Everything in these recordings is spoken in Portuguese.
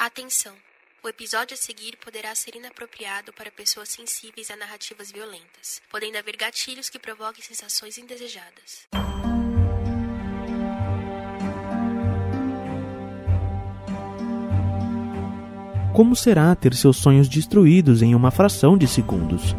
Atenção! O episódio a seguir poderá ser inapropriado para pessoas sensíveis a narrativas violentas, podendo haver gatilhos que provoquem sensações indesejadas. Como será ter seus sonhos destruídos em uma fração de segundos?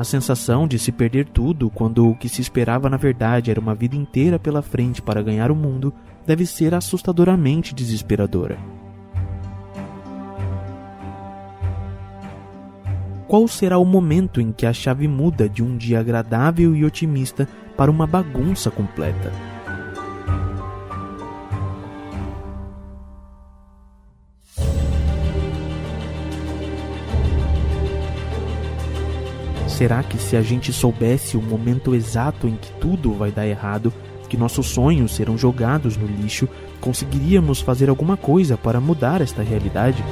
A sensação de se perder tudo quando o que se esperava na verdade era uma vida inteira pela frente para ganhar o mundo deve ser assustadoramente desesperadora. Qual será o momento em que a chave muda de um dia agradável e otimista para uma bagunça completa? Será que se a gente soubesse o momento exato em que tudo vai dar errado, que nossos sonhos serão jogados no lixo, conseguiríamos fazer alguma coisa para mudar esta realidade?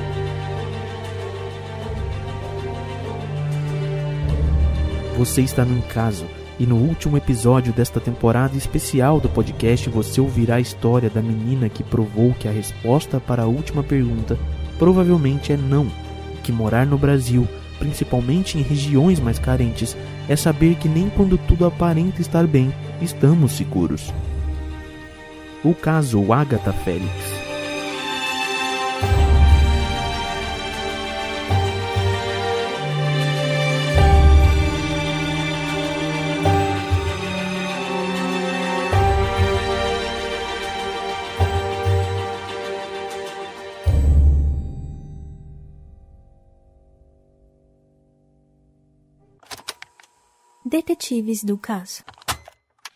Você está no caso e no último episódio desta temporada especial do podcast você ouvirá a história da menina que provou que a resposta para a última pergunta provavelmente é não, que morar no Brasil principalmente em regiões mais carentes, é saber que nem quando tudo aparenta estar bem, estamos seguros. O caso Agatha Félix Detetives do caso.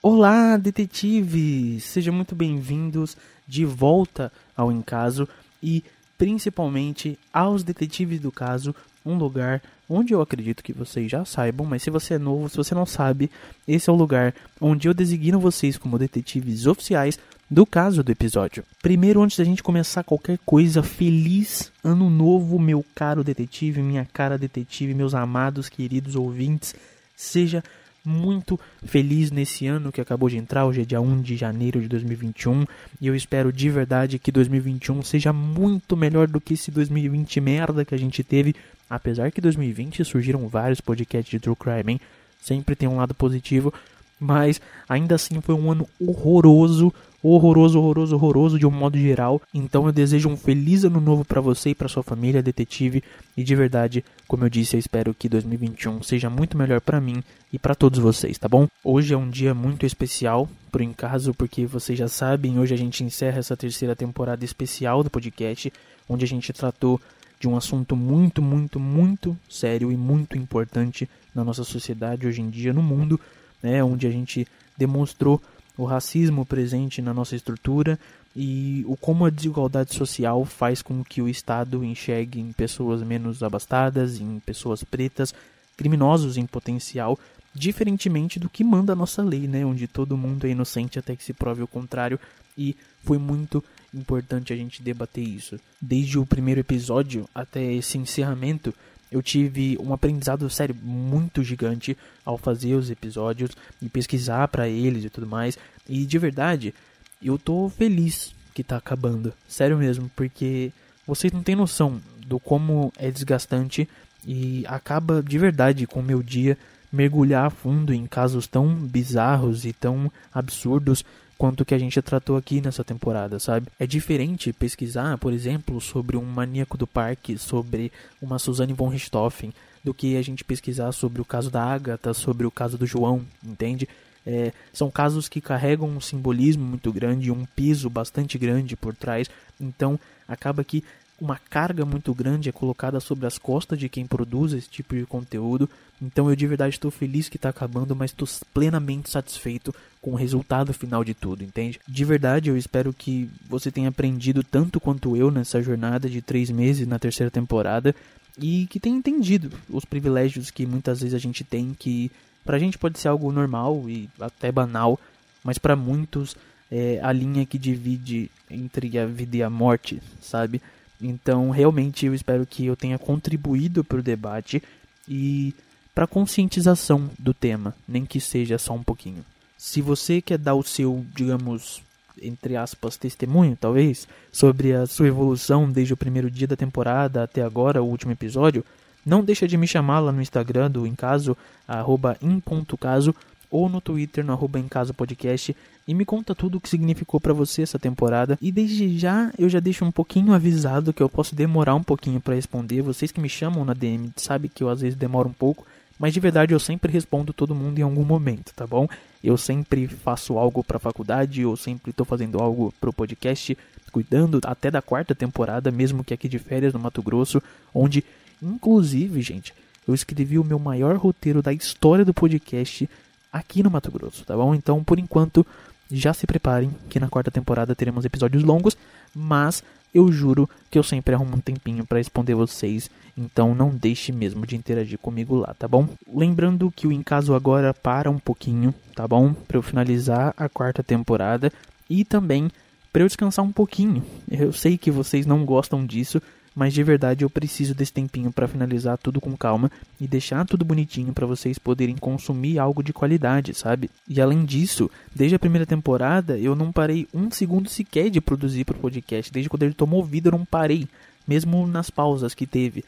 Olá, detetives! Sejam muito bem-vindos de volta ao Encaso e principalmente aos detetives do caso, um lugar onde eu acredito que vocês já saibam, mas se você é novo, se você não sabe, esse é o lugar onde eu designo vocês como detetives oficiais do caso do episódio. Primeiro, antes da gente começar qualquer coisa, feliz ano novo, meu caro detetive, minha cara detetive, meus amados, queridos ouvintes Seja muito feliz nesse ano que acabou de entrar, hoje é dia 1 de janeiro de 2021, e eu espero de verdade que 2021 seja muito melhor do que esse 2020 merda que a gente teve, apesar que 2020 surgiram vários podcasts de True Crime, hein? sempre tem um lado positivo, mas ainda assim foi um ano horroroso, horroroso, horroroso, horroroso de um modo geral. Então eu desejo um feliz ano novo para você e para sua família, detetive, e de verdade, como eu disse, eu espero que 2021 seja muito melhor para mim e para todos vocês, tá bom? Hoje é um dia muito especial pro Encaso, porque vocês já sabem, hoje a gente encerra essa terceira temporada especial do podcast, onde a gente tratou de um assunto muito, muito, muito sério e muito importante na nossa sociedade hoje em dia, no mundo, né, onde a gente demonstrou o racismo presente na nossa estrutura e o como a desigualdade social faz com que o Estado enxergue em pessoas menos abastadas, em pessoas pretas, criminosos em potencial, diferentemente do que manda a nossa lei, né, onde todo mundo é inocente até que se prove o contrário, e foi muito importante a gente debater isso. Desde o primeiro episódio até esse encerramento, eu tive um aprendizado sério muito gigante ao fazer os episódios e pesquisar para eles e tudo mais. E de verdade, eu tô feliz que tá acabando. Sério mesmo, porque vocês não têm noção do como é desgastante e acaba de verdade com o meu dia mergulhar a fundo em casos tão bizarros e tão absurdos quanto que a gente tratou aqui nessa temporada, sabe? É diferente pesquisar, por exemplo, sobre um maníaco do parque, sobre uma Suzanne von Richthofen, do que a gente pesquisar sobre o caso da Agatha, sobre o caso do João, entende? É, são casos que carregam um simbolismo muito grande, um piso bastante grande por trás, então acaba que uma carga muito grande é colocada sobre as costas de quem produz esse tipo de conteúdo. Então eu de verdade estou feliz que está acabando, mas estou plenamente satisfeito com o resultado final de tudo, entende? De verdade eu espero que você tenha aprendido tanto quanto eu nessa jornada de três meses na terceira temporada e que tenha entendido os privilégios que muitas vezes a gente tem que pra gente pode ser algo normal e até banal, mas para muitos é a linha que divide entre a vida e a morte, sabe? Então, realmente, eu espero que eu tenha contribuído para o debate e para a conscientização do tema, nem que seja só um pouquinho. Se você quer dar o seu, digamos, entre aspas, testemunho, talvez, sobre a sua evolução desde o primeiro dia da temporada até agora, o último episódio, não deixa de me chamar lá no Instagram do Encaso, arroba em.caso, ou no Twitter, no arroba Podcast, e me conta tudo o que significou para você essa temporada. E desde já eu já deixo um pouquinho avisado que eu posso demorar um pouquinho para responder. Vocês que me chamam na DM sabem que eu às vezes demoro um pouco, mas de verdade eu sempre respondo todo mundo em algum momento, tá bom? Eu sempre faço algo para faculdade, eu sempre estou fazendo algo para o podcast, cuidando até da quarta temporada, mesmo que aqui de férias no Mato Grosso, onde inclusive, gente, eu escrevi o meu maior roteiro da história do podcast aqui no Mato Grosso, tá bom? Então, por enquanto, já se preparem que na quarta temporada teremos episódios longos, mas eu juro que eu sempre arrumo um tempinho para responder vocês, então não deixe mesmo de interagir comigo lá, tá bom? Lembrando que o Em Caso agora para um pouquinho, tá bom? Para eu finalizar a quarta temporada e também para eu descansar um pouquinho. Eu sei que vocês não gostam disso, mas de verdade eu preciso desse tempinho para finalizar tudo com calma e deixar tudo bonitinho para vocês poderem consumir algo de qualidade, sabe? E além disso, desde a primeira temporada eu não parei um segundo sequer de produzir pro podcast, desde quando ele tomou vida eu não parei, mesmo nas pausas que teve.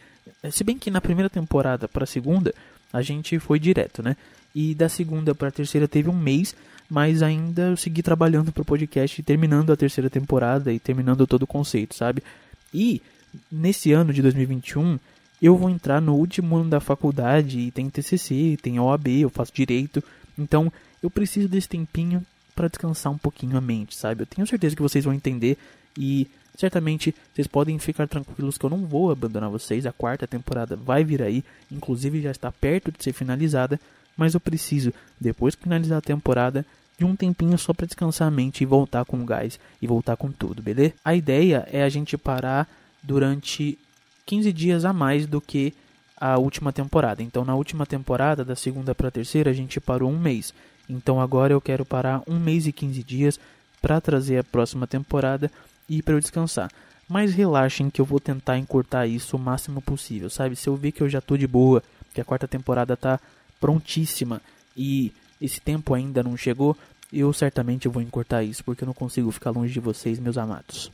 Se bem que na primeira temporada para a segunda a gente foi direto, né? E da segunda para a terceira teve um mês, mas ainda eu segui trabalhando pro podcast, terminando a terceira temporada e terminando todo o conceito, sabe? E nesse ano de 2021, eu vou entrar no último ano da faculdade e tem TCC, tem OAB, eu faço direito. Então, eu preciso desse tempinho para descansar um pouquinho a mente, sabe? Eu tenho certeza que vocês vão entender e certamente vocês podem ficar tranquilos que eu não vou abandonar vocês. A quarta temporada vai vir aí, inclusive já está perto de ser finalizada, mas eu preciso, depois que finalizar a temporada, de um tempinho só para descansar a mente e voltar com gás e voltar com tudo, beleza? A ideia é a gente parar durante 15 dias a mais do que a última temporada. Então, na última temporada, da segunda para a terceira, a gente parou um mês. Então, agora eu quero parar um mês e 15 dias para trazer a próxima temporada e para eu descansar. Mas relaxem que eu vou tentar encurtar isso o máximo possível, sabe? Se eu ver que eu já tô de boa, que a quarta temporada tá prontíssima e esse tempo ainda não chegou, eu certamente vou encurtar isso, porque eu não consigo ficar longe de vocês, meus amados.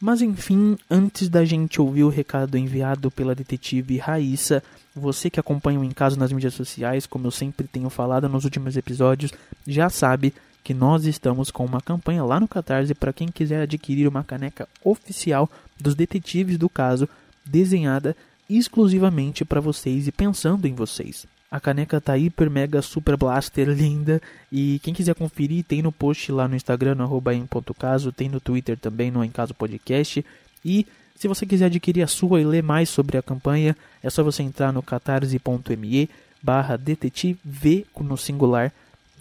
Mas enfim, antes da gente ouvir o recado enviado pela detetive Raíssa, você que acompanha o Em Caso nas mídias sociais, como eu sempre tenho falado nos últimos episódios, já sabe que nós estamos com uma campanha lá no Catarse para quem quiser adquirir uma caneca oficial dos detetives do caso, desenhada exclusivamente para vocês e pensando em vocês. A caneca tá hiper mega super blaster linda. E quem quiser conferir tem no post lá no Instagram no arroba em.caso, tem no Twitter também no Encaso Podcast. E se você quiser adquirir a sua e ler mais sobre a campanha, é só você entrar no catarse.me barra detetive no singular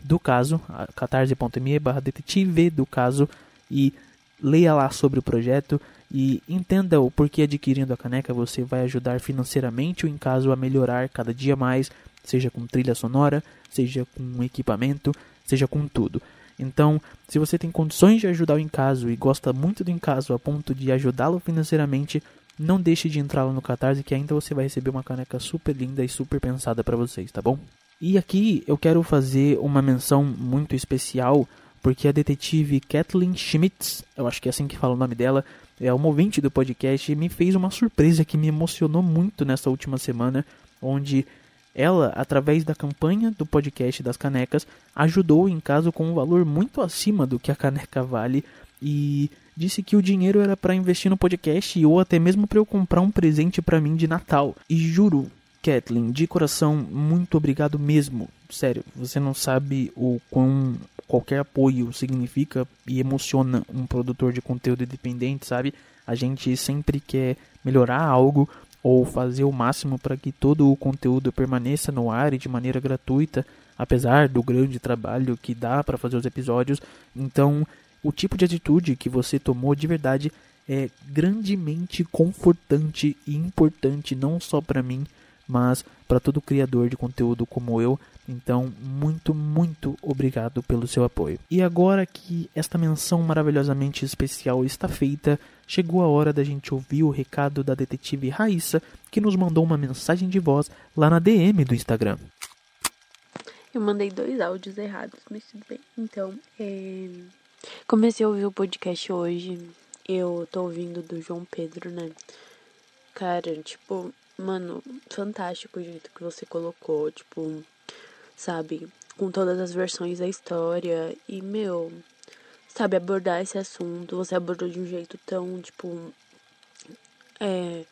do caso, catarse.me barra detetive do caso e leia lá sobre o projeto e entenda o porquê adquirindo a caneca. Você vai ajudar financeiramente o Encaso a melhorar cada dia mais seja com trilha sonora, seja com equipamento, seja com tudo. Então, se você tem condições de ajudar o Encaso e gosta muito do Encaso a ponto de ajudá-lo financeiramente, não deixe de entrar lá no Catarse que ainda você vai receber uma caneca super linda e super pensada para vocês, tá bom? E aqui eu quero fazer uma menção muito especial porque a detetive Kathleen Schmitz, eu acho que é assim que fala o nome dela, é uma ouvinte do podcast e me fez uma surpresa que me emocionou muito nessa última semana, onde ela, através da campanha do podcast das canecas, ajudou em caso com um valor muito acima do que a caneca vale e disse que o dinheiro era para investir no podcast ou até mesmo para eu comprar um presente para mim de Natal. E juro, Kathleen, de coração, muito obrigado mesmo. Sério, você não sabe o quão qualquer apoio significa e emociona um produtor de conteúdo independente, sabe? A gente sempre quer melhorar algo ou fazer o máximo para que todo o conteúdo permaneça no ar e de maneira gratuita, apesar do grande trabalho que dá para fazer os episódios. Então, o tipo de atitude que você tomou de verdade é grandemente confortante e importante não só para mim, mas para todo criador de conteúdo como eu. Então, muito, muito obrigado pelo seu apoio. E agora que esta menção maravilhosamente especial está feita, chegou a hora da gente ouvir o recado da detetive Raíssa, que nos mandou uma mensagem de voz lá na DM do Instagram. Eu mandei dois áudios errados, mas tudo bem. Então, é... comecei a ouvir o podcast hoje. Eu tô ouvindo do João Pedro, né? Cara, tipo, mano, fantástico o jeito que você colocou, tipo, sabe? Com todas as versões da história. E, meu, sabe, abordar esse assunto. Você abordou de um jeito tão, tipo, é,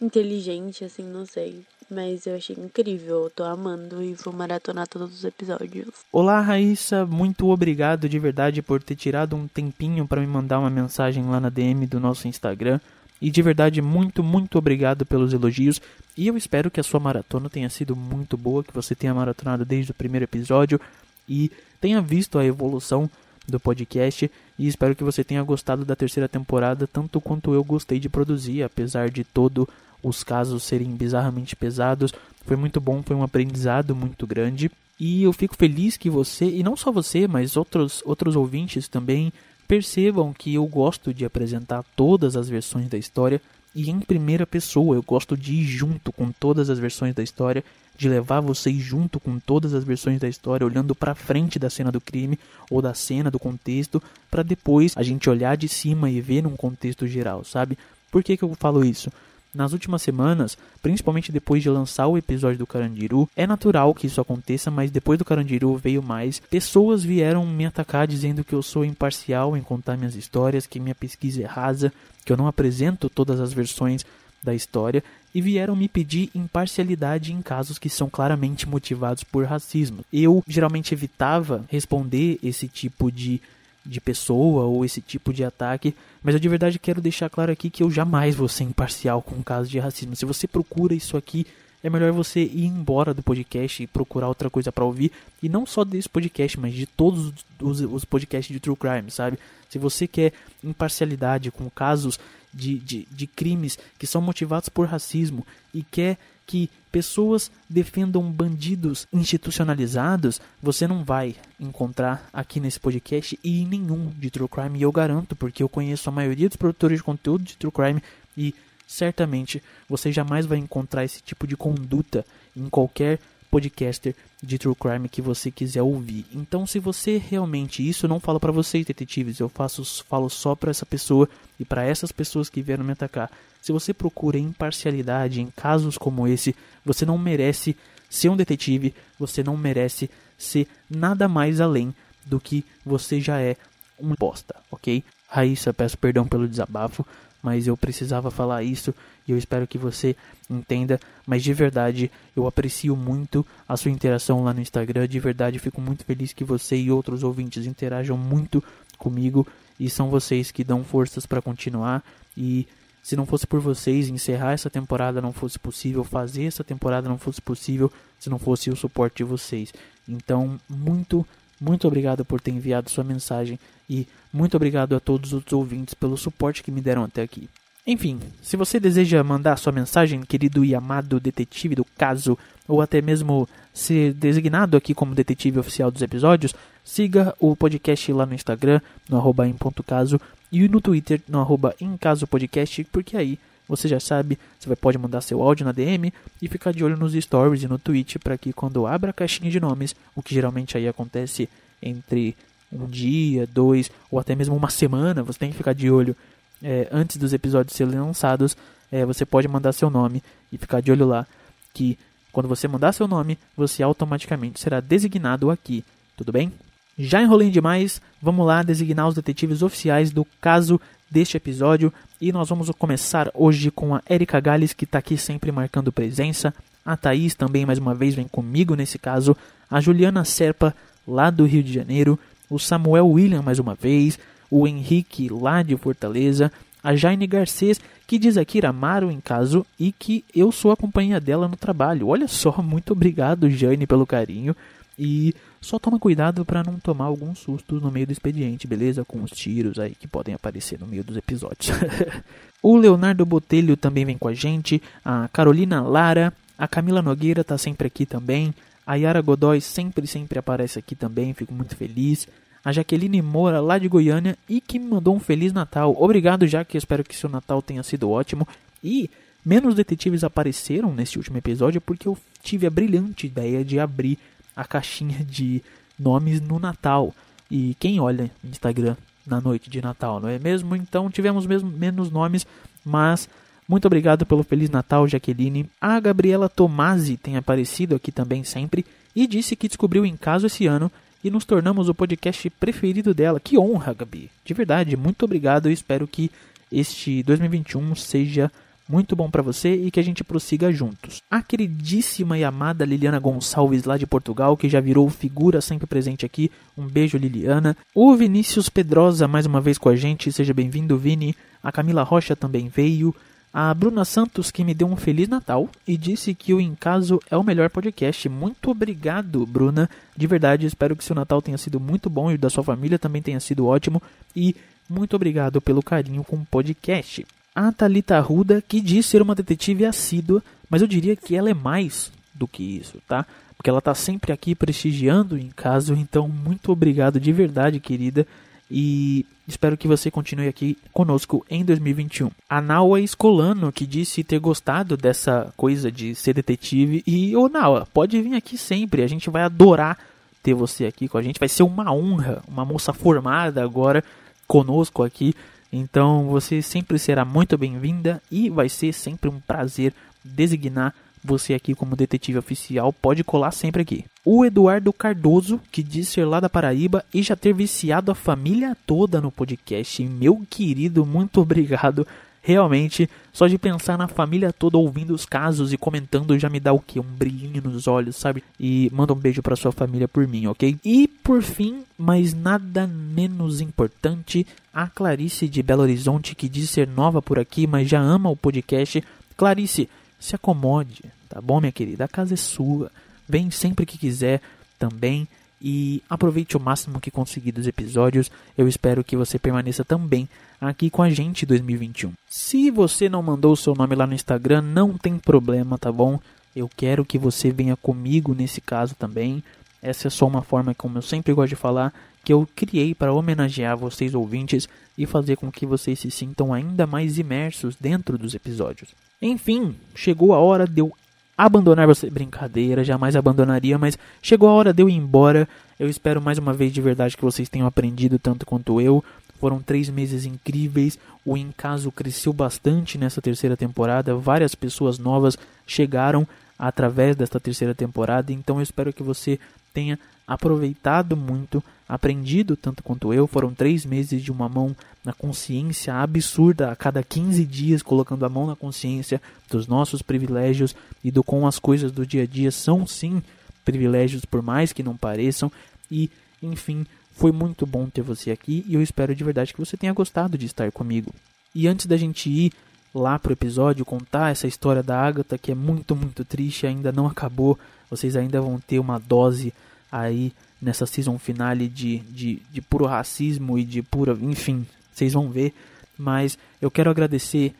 inteligente, assim, não sei. Mas eu achei incrível, tô amando e vou maratonar todos os episódios. Olá, Raíssa, muito obrigado de verdade por ter tirado um tempinho para me mandar uma mensagem lá na DM do nosso Instagram. E de verdade, muito, muito obrigado pelos elogios. E eu espero que a sua maratona tenha sido muito boa, que você tenha maratonado desde o primeiro episódio e tenha visto a evolução do podcast. E espero que você tenha gostado da terceira temporada, tanto quanto eu gostei de produzir, apesar de todo os casos serem bizarramente pesados. Foi muito bom, foi um aprendizado muito grande. E eu fico feliz que você, e não só você, mas outros, outros ouvintes também, percebam que eu gosto de apresentar todas as versões da história e em primeira pessoa. Eu gosto de ir junto com todas as versões da história, de levar vocês junto com todas as versões da história, olhando para frente da cena do crime ou da cena do contexto, para depois a gente olhar de cima e ver num contexto geral, sabe? Por que, que eu falo isso? Nas últimas semanas, principalmente depois de lançar o episódio do Carandiru, é natural que isso aconteça, mas depois do Carandiru veio mais. Pessoas vieram me atacar dizendo que eu sou imparcial em contar minhas histórias, que minha pesquisa é rasa, que eu não apresento todas as versões da história e vieram me pedir imparcialidade em casos que são claramente motivados por racismo. Eu geralmente evitava responder esse tipo de de pessoa ou esse tipo de ataque, mas eu de verdade quero deixar claro aqui que eu jamais vou ser imparcial com casos de racismo. Se você procura isso aqui, é melhor você ir embora do podcast e procurar outra coisa para ouvir, e não só desse podcast, mas de todos os, os podcasts de true crime, sabe? Se você quer imparcialidade com casos de, de, de crimes que são motivados por racismo e quer que pessoas defendam bandidos institucionalizados, você não vai encontrar aqui nesse podcast e em nenhum de True Crime, eu garanto, porque eu conheço a maioria dos produtores de conteúdo de True Crime e certamente você jamais vai encontrar esse tipo de conduta em qualquer podcaster de true crime que você quiser ouvir. Então, se você realmente isso eu não falo para vocês, detetives, eu faço falo só para essa pessoa e para essas pessoas que vieram me atacar. Se você procura imparcialidade em casos como esse, você não merece ser um detetive, você não merece ser nada mais além do que você já é um bosta, ok? Raíssa, peço perdão pelo desabafo, mas eu precisava falar isso e eu espero que você entenda. Mas de verdade, eu aprecio muito a sua interação lá no Instagram. De verdade, fico muito feliz que você e outros ouvintes interajam muito comigo e são vocês que dão forças para continuar. E se não fosse por vocês, encerrar essa temporada não fosse possível, fazer essa temporada não fosse possível, se não fosse o suporte de vocês. Então, muito muito obrigado por ter enviado sua mensagem e muito obrigado a todos os ouvintes pelo suporte que me deram até aqui. Enfim, se você deseja mandar sua mensagem, querido e amado detetive do caso, ou até mesmo ser designado aqui como detetive oficial dos episódios, siga o podcast lá no Instagram, no arroba em.caso, e no Twitter, no arroba emcasopodcast, porque aí você já sabe, você pode mandar seu áudio na DM e ficar de olho nos stories e no Twitch para que quando abra a caixinha de nomes, o que geralmente aí acontece entre um dia, dois ou até mesmo uma semana, você tem que ficar de olho é, antes dos episódios serem lançados. É, você pode mandar seu nome e ficar de olho lá, que quando você mandar seu nome, você automaticamente será designado aqui, tudo bem? Já enrolei demais, vamos lá designar os detetives oficiais do caso deste episódio. E nós vamos começar hoje com a Erika Gales, que está aqui sempre marcando presença. A Thaís também, mais uma vez, vem comigo nesse caso. A Juliana Serpa, lá do Rio de Janeiro. O Samuel William, mais uma vez. O Henrique, lá de Fortaleza. A Jaine Garcês, que diz aqui Amaro em caso e que eu sou a companhia dela no trabalho. Olha só, muito obrigado, Jaine, pelo carinho. E só toma cuidado para não tomar algum susto no meio do expediente, beleza? Com os tiros aí que podem aparecer no meio dos episódios. o Leonardo Botelho também vem com a gente, a Carolina Lara, a Camila Nogueira tá sempre aqui também, a Yara Godoy sempre, sempre aparece aqui também, fico muito feliz. A Jaqueline Moura, lá de Goiânia, e que me mandou um Feliz Natal. Obrigado, Jaque, espero que seu Natal tenha sido ótimo. E menos detetives apareceram neste último episódio porque eu tive a brilhante ideia de abrir a caixinha de nomes no Natal. E quem olha Instagram na noite de Natal, não é mesmo? Então tivemos mesmo menos nomes, mas muito obrigado pelo Feliz Natal, Jaqueline. A Gabriela Tomasi tem aparecido aqui também sempre e disse que descobriu em caso esse ano e nos tornamos o podcast preferido dela. Que honra, Gabi! De verdade, muito obrigado e espero que este 2021 seja muito bom para você e que a gente prossiga juntos. A queridíssima e amada Liliana Gonçalves lá de Portugal, que já virou figura sempre presente aqui. Um beijo, Liliana. O Vinícius Pedrosa mais uma vez com a gente, seja bem-vindo, Vini. A Camila Rocha também veio. A Bruna Santos, que me deu um Feliz Natal e disse que o Em Caso é o melhor podcast. Muito obrigado, Bruna. De verdade, espero que seu Natal tenha sido muito bom e o da sua família também tenha sido ótimo. E muito obrigado pelo carinho com o podcast. A Thalita Arruda, que diz ser uma detetive assídua, mas eu diria que ela é mais do que isso, tá? Porque ela está sempre aqui prestigiando em caso, então muito obrigado de verdade, querida e espero que você continue aqui conosco em 2021. A Naua Escolano, que disse ter gostado dessa coisa de ser detetive. E, ô Naua, pode vir aqui sempre, a gente vai adorar ter você aqui com a gente. Vai ser uma honra, uma moça formada agora conosco aqui. Então você sempre será muito bem-vinda e vai ser sempre um prazer designar você aqui como detetive oficial pode colar sempre aqui. O Eduardo Cardoso, que diz ser lá da Paraíba e já ter viciado a família toda no podcast. Meu querido, muito obrigado. Realmente, só de pensar na família toda ouvindo os casos e comentando já me dá o que? Um brilhinho nos olhos, sabe? E manda um beijo para sua família por mim, ok? E por fim, mas nada menos importante, a Clarice de Belo Horizonte, que diz ser nova por aqui, mas já ama o podcast. Clarice, se acomode, tá bom, minha querida? A casa é sua. Vem sempre que quiser também e aproveite o máximo que conseguir dos episódios. Eu espero que você permaneça também aqui com a gente em 2021. Se você não mandou o seu nome lá no Instagram, não tem problema, tá bom? Eu quero que você venha comigo nesse caso também. Essa é só uma forma, como eu sempre gosto de falar, que eu criei para homenagear vocês ouvintes e fazer com que vocês se sintam ainda mais imersos dentro dos episódios. Enfim, chegou a hora de eu abandonar você. Brincadeira, jamais abandonaria, mas chegou a hora de eu ir embora. Eu espero mais uma vez de verdade que vocês tenham aprendido tanto quanto eu. Foram três meses incríveis. O Em Caso cresceu bastante nessa terceira temporada. Várias pessoas novas chegaram através desta terceira temporada. Então eu espero que você tenha aproveitado muito, aprendido tanto quanto eu. Foram três meses de uma mão na consciência absurda a cada 15 dias, colocando a mão na consciência dos nossos privilégios e do com as coisas do dia a dia são sim privilégios, por mais que não pareçam. E, enfim, foi muito bom ter você aqui e eu espero de verdade que você tenha gostado de estar comigo. E antes da gente ir lá pro episódio contar essa história da Agatha que é muito muito triste, ainda não acabou. Vocês ainda vão ter uma dose aí nessa season finale de, de, de puro racismo e de pura. Enfim, vocês vão ver. Mas eu quero agradecer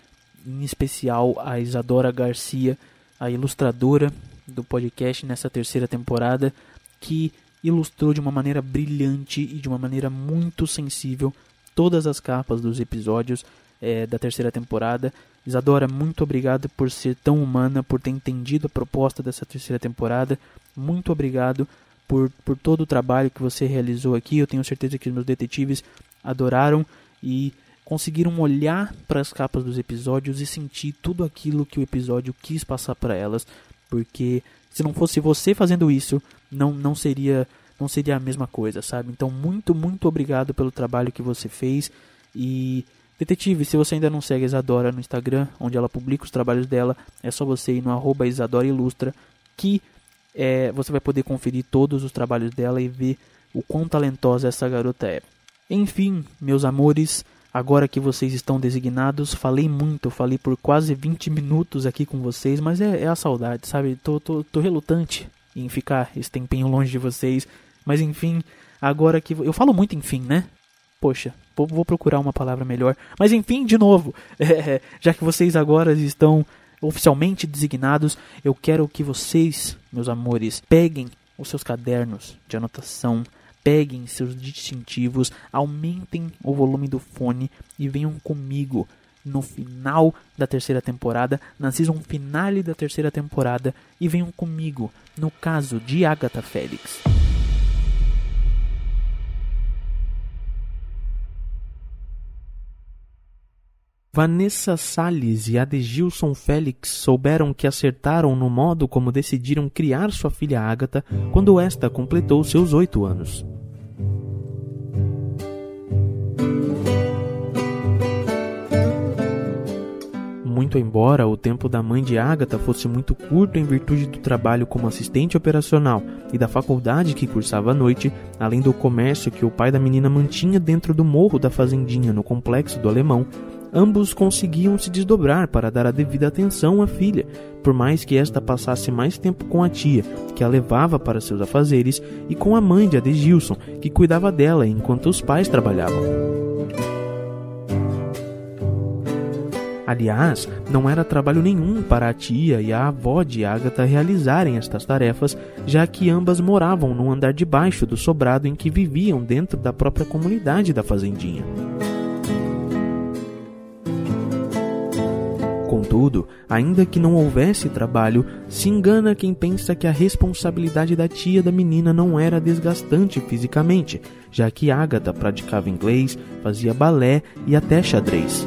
em especial a Isadora Garcia, a ilustradora do podcast nessa terceira temporada, que ilustrou de uma maneira brilhante e de uma maneira muito sensível todas as capas dos episódios é, da terceira temporada. Isadora, muito obrigado por ser tão humana, por ter entendido a proposta dessa terceira temporada. Muito obrigado por, por todo o trabalho que você realizou aqui. Eu tenho certeza que os meus detetives adoraram e conseguiram olhar para as capas dos episódios e sentir tudo aquilo que o episódio quis passar para elas, porque se não fosse você fazendo isso, não não seria não seria a mesma coisa, sabe? Então muito muito obrigado pelo trabalho que você fez e Detetive, se você ainda não segue a Isadora no Instagram, onde ela publica os trabalhos dela, é só você ir no arroba Isadora Ilustra, que é, você vai poder conferir todos os trabalhos dela e ver o quão talentosa essa garota é. Enfim, meus amores, agora que vocês estão designados, falei muito, falei por quase 20 minutos aqui com vocês, mas é, é a saudade, sabe? Tô, tô, tô relutante em ficar esse tempinho longe de vocês, mas enfim, agora que. Eu falo muito enfim, né? Poxa, vou procurar uma palavra melhor. Mas enfim, de novo, é, já que vocês agora estão oficialmente designados, eu quero que vocês, meus amores, peguem os seus cadernos de anotação, peguem seus distintivos, aumentem o volume do fone e venham comigo no final da terceira temporada, na season finale da terceira temporada, e venham comigo no caso de Agatha Félix. Vanessa Salles e Adegilson Félix souberam que acertaram no modo como decidiram criar sua filha Ágata quando esta completou seus oito anos. Muito embora o tempo da mãe de Agatha fosse muito curto em virtude do trabalho como assistente operacional e da faculdade que cursava à noite, além do comércio que o pai da menina mantinha dentro do morro da fazendinha no complexo do Alemão, ambos conseguiam se desdobrar para dar a devida atenção à filha, por mais que esta passasse mais tempo com a tia, que a levava para seus afazeres, e com a mãe de Adegilson, que cuidava dela enquanto os pais trabalhavam. Aliás, não era trabalho nenhum para a tia e a avó de Agatha realizarem estas tarefas, já que ambas moravam no andar de baixo do sobrado em que viviam dentro da própria comunidade da fazendinha. Contudo, ainda que não houvesse trabalho, se engana quem pensa que a responsabilidade da tia da menina não era desgastante fisicamente, já que Agatha praticava inglês, fazia balé e até xadrez.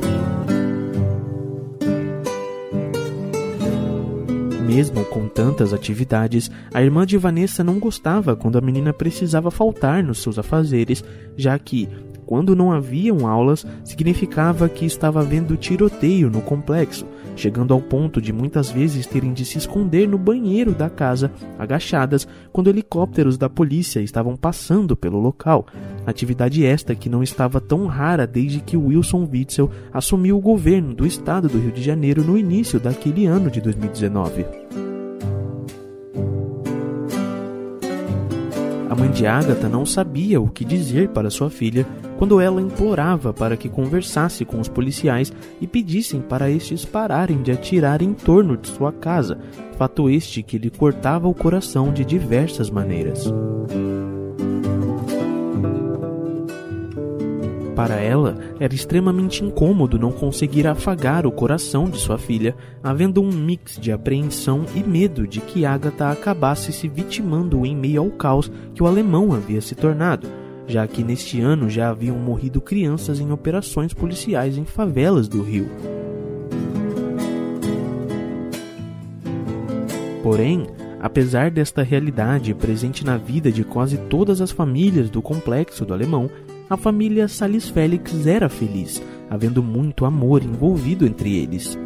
Mesmo com tantas atividades, a irmã de Vanessa não gostava quando a menina precisava faltar nos seus afazeres, já que, quando não haviam aulas, significava que estava havendo tiroteio no complexo, chegando ao ponto de muitas vezes terem de se esconder no banheiro da casa, agachadas, quando helicópteros da polícia estavam passando pelo local. Atividade esta que não estava tão rara desde que Wilson Witzel assumiu o governo do estado do Rio de Janeiro no início daquele ano de 2019. A mãe de Agatha não sabia o que dizer para sua filha quando ela implorava para que conversasse com os policiais e pedissem para estes pararem de atirar em torno de sua casa, fato este que lhe cortava o coração de diversas maneiras. Para ela, era extremamente incômodo não conseguir afagar o coração de sua filha, havendo um mix de apreensão e medo de que Agatha acabasse se vitimando em meio ao caos que o alemão havia se tornado, já que neste ano já haviam morrido crianças em operações policiais em favelas do Rio. Porém, apesar desta realidade presente na vida de quase todas as famílias do complexo do alemão, a família Salis Félix era feliz, havendo muito amor envolvido entre eles.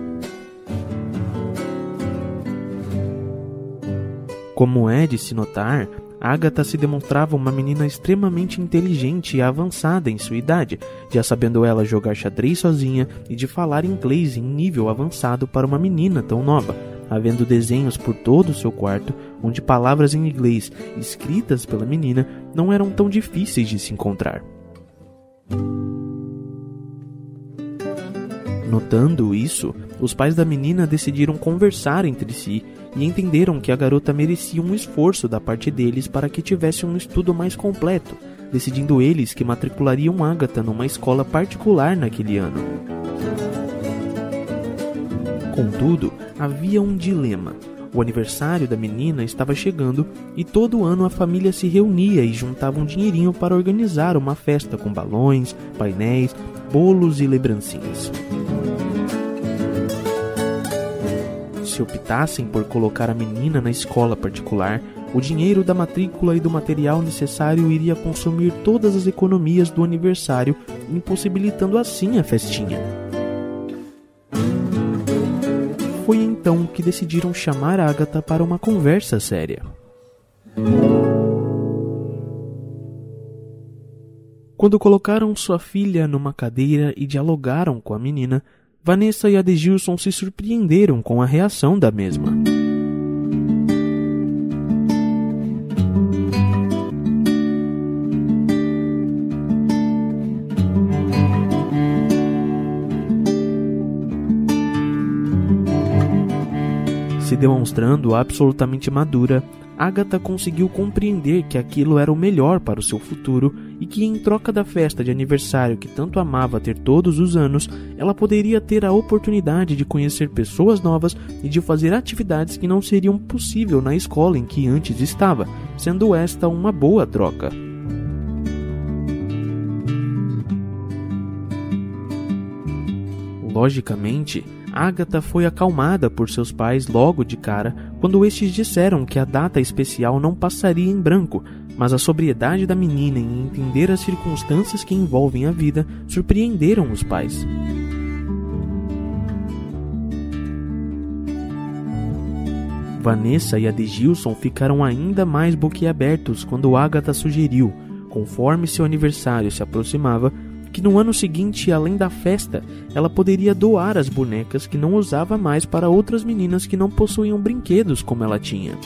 Como é de se notar, Agatha se demonstrava uma menina extremamente inteligente e avançada em sua idade, já sabendo ela jogar xadrez sozinha e de falar inglês em nível avançado para uma menina tão nova, havendo desenhos por todo o seu quarto, onde palavras em inglês escritas pela menina não eram tão difíceis de se encontrar. Notando isso, os pais da menina decidiram conversar entre si e entenderam que a garota merecia um esforço da parte deles para que tivesse um estudo mais completo, decidindo eles que matriculariam Agatha numa escola particular naquele ano. Contudo, havia um dilema. O aniversário da menina estava chegando e todo ano a família se reunia e juntava um dinheirinho para organizar uma festa com balões, painéis, bolos e lembrancinhas. Se optassem por colocar a menina na escola particular, o dinheiro da matrícula e do material necessário iria consumir todas as economias do aniversário, impossibilitando assim a festinha. Foi então que decidiram chamar Agatha para uma conversa séria. Quando colocaram sua filha numa cadeira e dialogaram com a menina, Vanessa e Adegilson se surpreenderam com a reação da mesma. Se demonstrando absolutamente madura, Agatha conseguiu compreender que aquilo era o melhor para o seu futuro e que, em troca da festa de aniversário que tanto amava ter todos os anos, ela poderia ter a oportunidade de conhecer pessoas novas e de fazer atividades que não seriam possível na escola em que antes estava, sendo esta uma boa troca. Logicamente, Agatha foi acalmada por seus pais logo de cara quando estes disseram que a data especial não passaria em branco, mas a sobriedade da menina em entender as circunstâncias que envolvem a vida surpreenderam os pais. Vanessa e Adegilson ficaram ainda mais boquiabertos quando Agatha sugeriu, conforme seu aniversário se aproximava, que no ano seguinte, além da festa, ela poderia doar as bonecas que não usava mais para outras meninas que não possuíam brinquedos como ela tinha.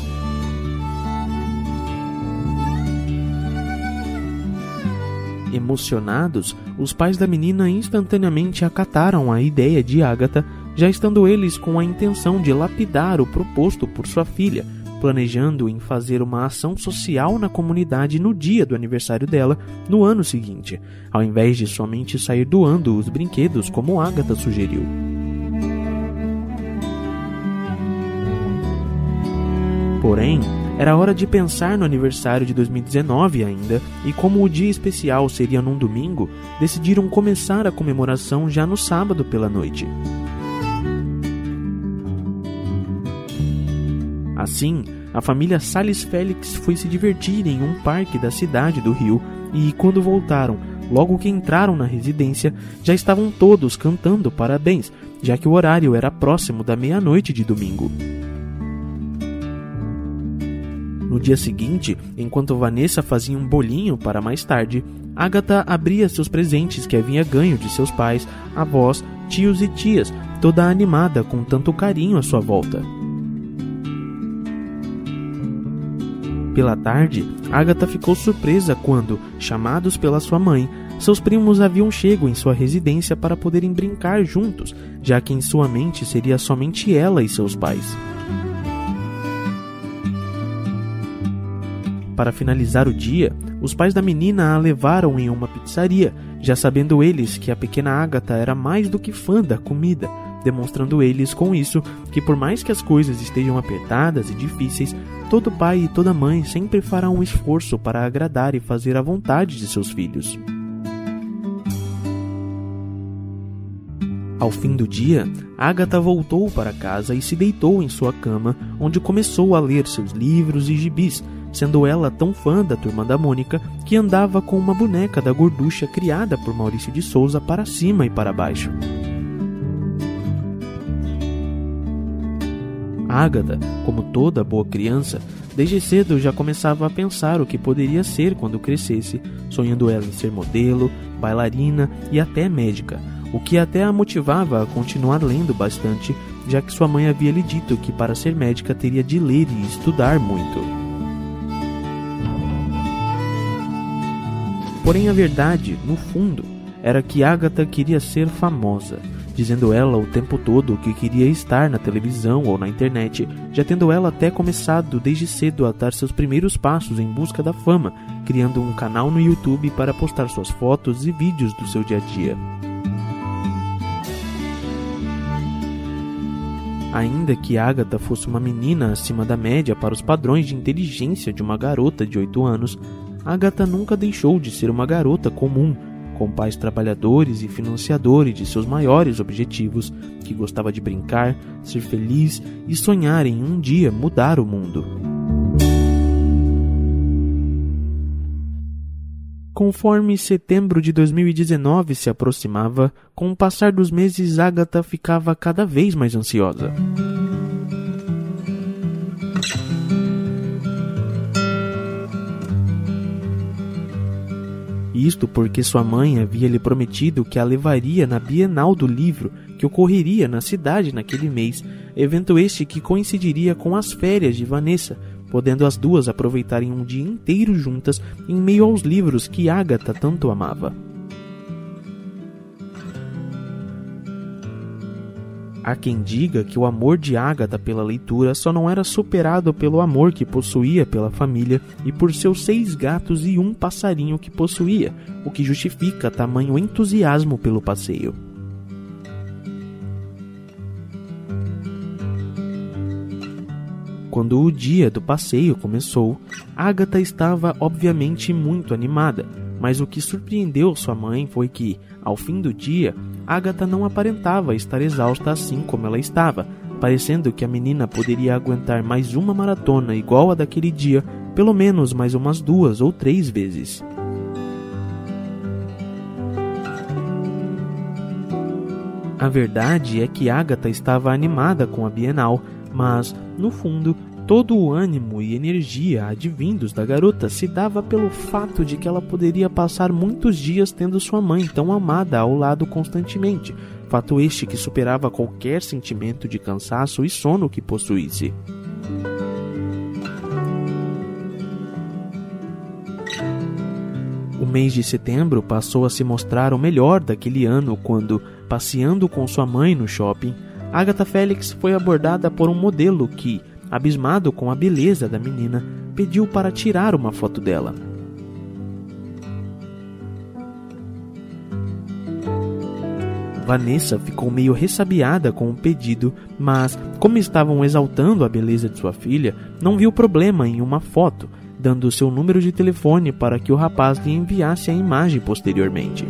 Emocionados, os pais da menina instantaneamente acataram a ideia de Agatha já estando eles com a intenção de lapidar o proposto por sua filha, planejando em fazer uma ação social na comunidade no dia do aniversário dela no ano seguinte, ao invés de somente sair doando os brinquedos como Agatha sugeriu. Porém, era hora de pensar no aniversário de 2019 ainda, e como o dia especial seria num domingo, decidiram começar a comemoração já no sábado pela noite. Assim, a família Salles Félix foi se divertir em um parque da cidade do Rio e, quando voltaram, logo que entraram na residência, já estavam todos cantando parabéns, já que o horário era próximo da meia-noite de domingo. No dia seguinte, enquanto Vanessa fazia um bolinho para mais tarde, Agatha abria seus presentes que havia ganho de seus pais, avós, tios e tias, toda animada com tanto carinho à sua volta. Pela tarde, Agatha ficou surpresa quando, chamados pela sua mãe, seus primos haviam chego em sua residência para poderem brincar juntos, já que em sua mente seria somente ela e seus pais. Para finalizar o dia, os pais da menina a levaram em uma pizzaria, já sabendo eles que a pequena Agatha era mais do que fã da comida demonstrando eles com isso que, por mais que as coisas estejam apertadas e difíceis, todo pai e toda mãe sempre fará um esforço para agradar e fazer a vontade de seus filhos. Ao fim do dia, Agatha voltou para casa e se deitou em sua cama, onde começou a ler seus livros e gibis, sendo ela tão fã da turma da Mônica que andava com uma boneca da gorducha criada por Maurício de Souza para cima e para baixo. Ágata, como toda boa criança, desde cedo já começava a pensar o que poderia ser quando crescesse, sonhando ela em ser modelo, bailarina e até médica, o que até a motivava a continuar lendo bastante, já que sua mãe havia lhe dito que para ser médica teria de ler e estudar muito. Porém, a verdade, no fundo, era que Agatha queria ser famosa dizendo ela o tempo todo que queria estar na televisão ou na internet, já tendo ela até começado desde cedo a dar seus primeiros passos em busca da fama, criando um canal no YouTube para postar suas fotos e vídeos do seu dia a dia. Ainda que Agatha fosse uma menina acima da média para os padrões de inteligência de uma garota de 8 anos, Agatha nunca deixou de ser uma garota comum com pais trabalhadores e financiadores de seus maiores objetivos, que gostava de brincar, ser feliz e sonhar em um dia mudar o mundo. Conforme setembro de 2019 se aproximava, com o passar dos meses Agatha ficava cada vez mais ansiosa. Isto porque sua mãe havia lhe prometido que a levaria na Bienal do Livro, que ocorreria na cidade naquele mês, evento este que coincidiria com as férias de Vanessa, podendo as duas aproveitarem um dia inteiro juntas em meio aos livros que Agatha tanto amava. Há quem diga que o amor de Ágata pela leitura só não era superado pelo amor que possuía pela família e por seus seis gatos e um passarinho que possuía, o que justifica tamanho entusiasmo pelo passeio. Quando o dia do passeio começou, Agatha estava obviamente muito animada, mas o que surpreendeu sua mãe foi que, ao fim do dia, Agatha não aparentava estar exausta assim como ela estava, parecendo que a menina poderia aguentar mais uma maratona igual a daquele dia, pelo menos mais umas duas ou três vezes. A verdade é que Agatha estava animada com a Bienal, mas, no fundo, todo o ânimo e energia advindos da garota se dava pelo fato de que ela poderia passar muitos dias tendo sua mãe tão amada ao lado constantemente, fato este que superava qualquer sentimento de cansaço e sono que possuísse. O mês de setembro passou a se mostrar o melhor daquele ano quando, passeando com sua mãe no shopping, Agatha Félix foi abordada por um modelo que, abismado com a beleza da menina, pediu para tirar uma foto dela. Vanessa ficou meio ressabiada com o pedido, mas, como estavam exaltando a beleza de sua filha, não viu problema em uma foto, dando seu número de telefone para que o rapaz lhe enviasse a imagem posteriormente.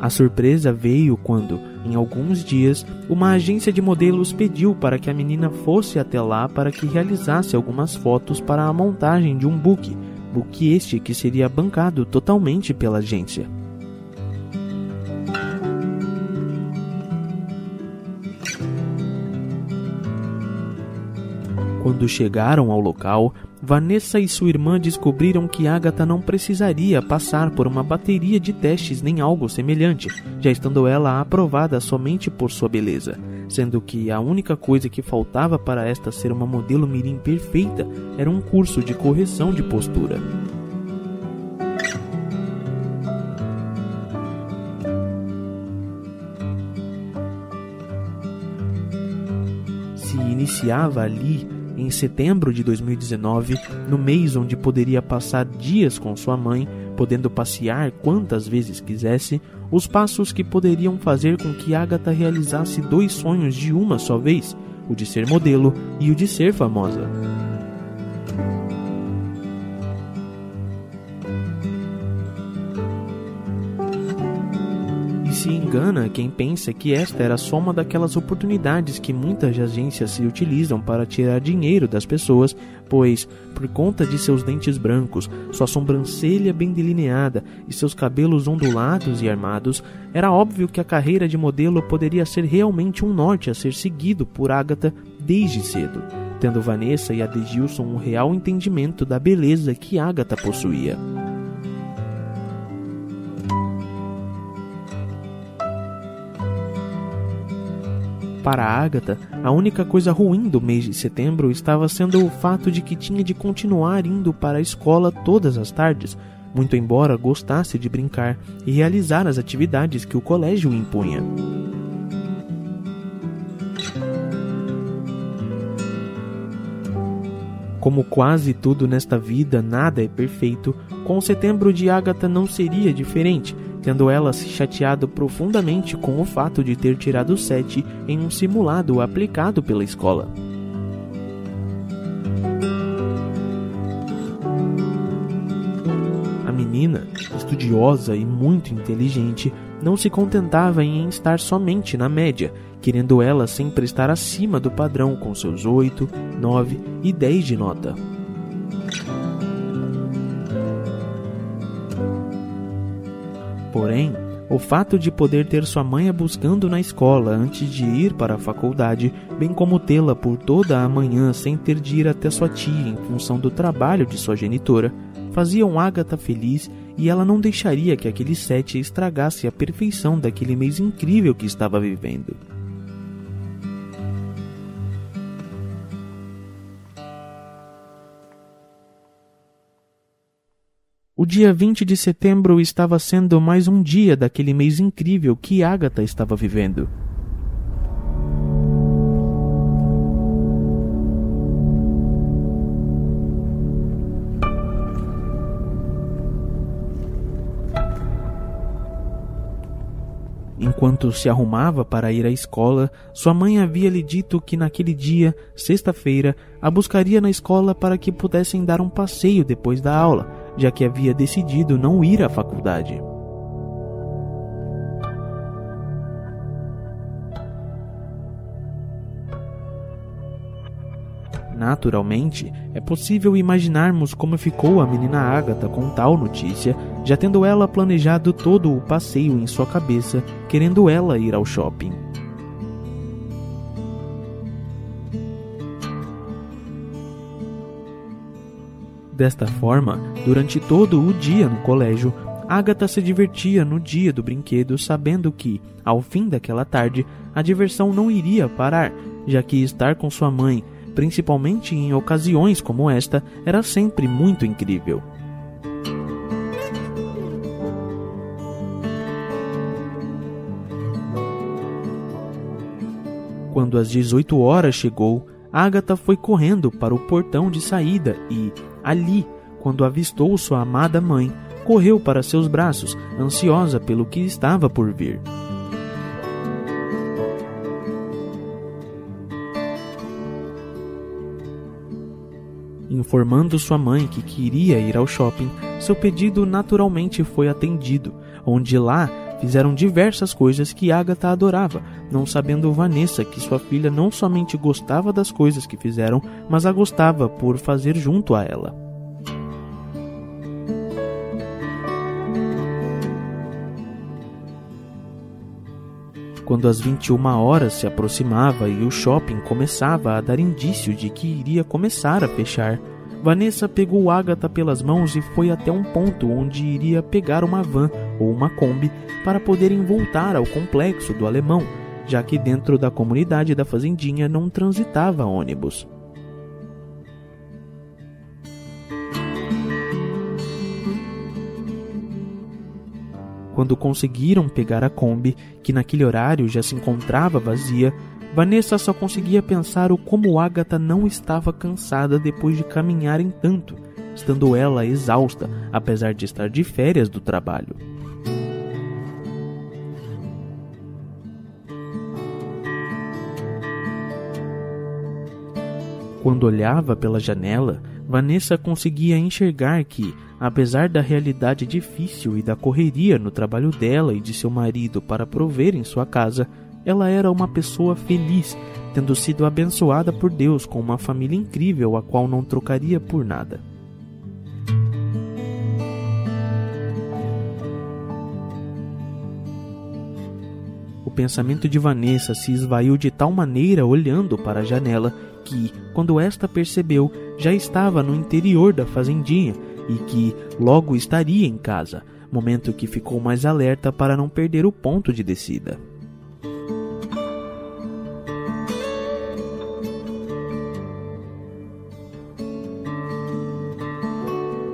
A surpresa veio quando, em alguns dias, uma agência de modelos pediu para que a menina fosse até lá para que realizasse algumas fotos para a montagem de um book, book este que seria bancado totalmente pela agência. Quando chegaram ao local, Vanessa e sua irmã descobriram que Agatha não precisaria passar por uma bateria de testes nem algo semelhante, já estando ela aprovada somente por sua beleza, sendo que a única coisa que faltava para esta ser uma modelo mirim perfeita era um curso de correção de postura. Se iniciava ali em setembro de 2019, no mês onde poderia passar dias com sua mãe, podendo passear quantas vezes quisesse, os passos que poderiam fazer com que Agatha realizasse dois sonhos de uma só vez: o de ser modelo e o de ser famosa. Engana quem pensa que esta era a soma daquelas oportunidades que muitas agências se utilizam para tirar dinheiro das pessoas, pois, por conta de seus dentes brancos, sua sobrancelha bem delineada e seus cabelos ondulados e armados, era óbvio que a carreira de modelo poderia ser realmente um norte a ser seguido por Agatha desde cedo, tendo Vanessa e Adegilson um real entendimento da beleza que Agatha possuía. Para Agatha, a única coisa ruim do mês de setembro estava sendo o fato de que tinha de continuar indo para a escola todas as tardes, muito embora gostasse de brincar e realizar as atividades que o colégio impunha. Como quase tudo nesta vida, nada é perfeito, com o setembro de Agatha não seria diferente, tendo ela se chateado profundamente com o fato de ter tirado 7 em um simulado aplicado pela escola. A menina, estudiosa e muito inteligente, não se contentava em estar somente na média, querendo ela sempre estar acima do padrão com seus 8, 9 e 10 de nota. Porém, o fato de poder ter sua mãe a buscando na escola antes de ir para a faculdade, bem como tê-la por toda a manhã sem ter de ir até sua tia em função do trabalho de sua genitora, faziam Agatha feliz e ela não deixaria que aquele sete estragasse a perfeição daquele mês incrível que estava vivendo. O dia 20 de setembro estava sendo mais um dia daquele mês incrível que Agatha estava vivendo. Enquanto se arrumava para ir à escola, sua mãe havia lhe dito que naquele dia, sexta-feira, a buscaria na escola para que pudessem dar um passeio depois da aula, já que havia decidido não ir à faculdade. Naturalmente, é possível imaginarmos como ficou a menina Agatha com tal notícia, já tendo ela planejado todo o passeio em sua cabeça, querendo ela ir ao shopping. Desta forma, durante todo o dia no colégio, Agatha se divertia no dia do brinquedo, sabendo que, ao fim daquela tarde, a diversão não iria parar, já que estar com sua mãe principalmente em ocasiões como esta, era sempre muito incrível. Quando às 18 horas chegou, Agatha foi correndo para o portão de saída e, ali, quando avistou sua amada mãe, correu para seus braços, ansiosa pelo que estava por vir. Informando sua mãe que queria ir ao shopping, seu pedido naturalmente foi atendido, onde lá fizeram diversas coisas que Agatha adorava, não sabendo Vanessa que sua filha não somente gostava das coisas que fizeram, mas a gostava por fazer junto a ela. Quando as 21 horas se aproximava e o shopping começava a dar indício de que iria começar a fechar, Vanessa pegou Agatha pelas mãos e foi até um ponto onde iria pegar uma van ou uma Kombi para poderem voltar ao complexo do alemão, já que dentro da comunidade da fazendinha não transitava ônibus. Quando conseguiram pegar a Kombi, que naquele horário já se encontrava vazia, Vanessa só conseguia pensar o como Agatha não estava cansada depois de caminharem tanto, estando ela exausta, apesar de estar de férias do trabalho. Quando olhava pela janela, Vanessa conseguia enxergar que, apesar da realidade difícil e da correria no trabalho dela e de seu marido para prover em sua casa, ela era uma pessoa feliz, tendo sido abençoada por Deus com uma família incrível a qual não trocaria por nada. O pensamento de Vanessa se esvaiu de tal maneira olhando para a janela que, quando esta percebeu, já estava no interior da fazendinha e que logo estaria em casa, momento que ficou mais alerta para não perder o ponto de descida.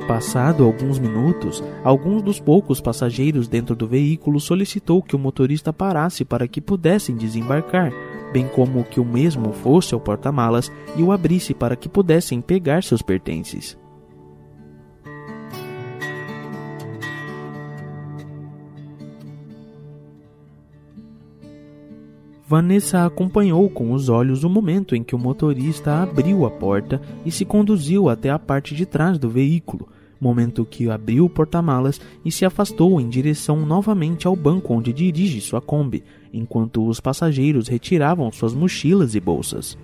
Passado alguns minutos, alguns dos poucos passageiros dentro do veículo solicitou que o motorista parasse para que pudessem desembarcar, bem como que o mesmo fosse ao porta-malas e o abrisse para que pudessem pegar seus pertences. Vanessa acompanhou com os olhos o momento em que o motorista abriu a porta e se conduziu até a parte de trás do veículo, momento que abriu o porta-malas e se afastou em direção novamente ao banco onde dirige sua Kombi, enquanto os passageiros retiravam suas mochilas e bolsas.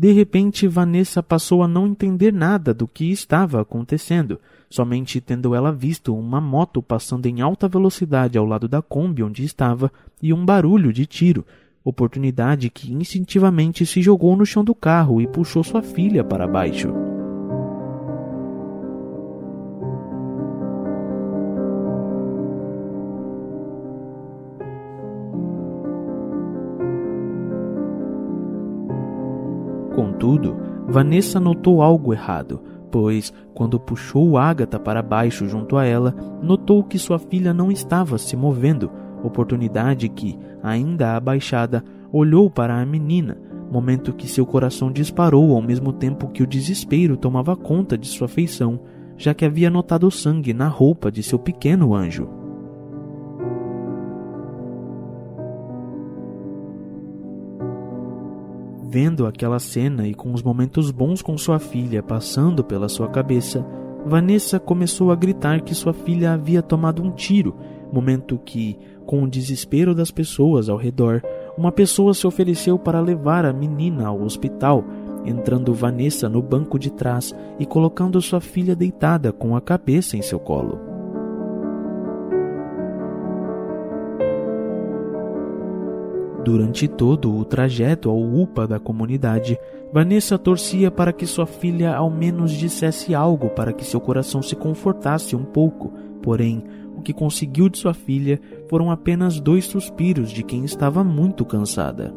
De repente, Vanessa passou a não entender nada do que estava acontecendo, somente tendo ela visto uma moto passando em alta velocidade ao lado da Kombi onde estava e um barulho de tiro, oportunidade que instintivamente se jogou no chão do carro e puxou sua filha para baixo. Vanessa notou algo errado, pois, quando puxou Agatha para baixo junto a ela, notou que sua filha não estava se movendo, oportunidade que, ainda abaixada, olhou para a menina, momento que seu coração disparou ao mesmo tempo que o desespero tomava conta de sua feição, já que havia notado sangue na roupa de seu pequeno anjo. Vendo aquela cena e com os momentos bons com sua filha passando pela sua cabeça, Vanessa começou a gritar que sua filha havia tomado um tiro, momento que, com o desespero das pessoas ao redor, uma pessoa se ofereceu para levar a menina ao hospital, entrando Vanessa no banco de trás e colocando sua filha deitada com a cabeça em seu colo. Durante todo o trajeto ao UPA da comunidade, Vanessa torcia para que sua filha ao menos dissesse algo para que seu coração se confortasse um pouco, porém, o que conseguiu de sua filha foram apenas dois suspiros de quem estava muito cansada.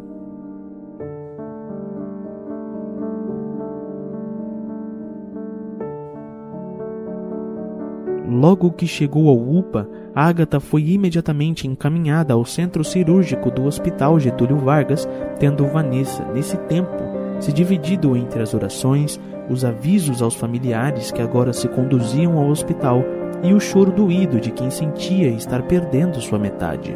Logo que chegou ao UPA, Agatha foi imediatamente encaminhada ao centro cirúrgico do Hospital Getúlio Vargas, tendo Vanessa, nesse tempo, se dividido entre as orações, os avisos aos familiares que agora se conduziam ao hospital e o choro doído de quem sentia estar perdendo sua metade.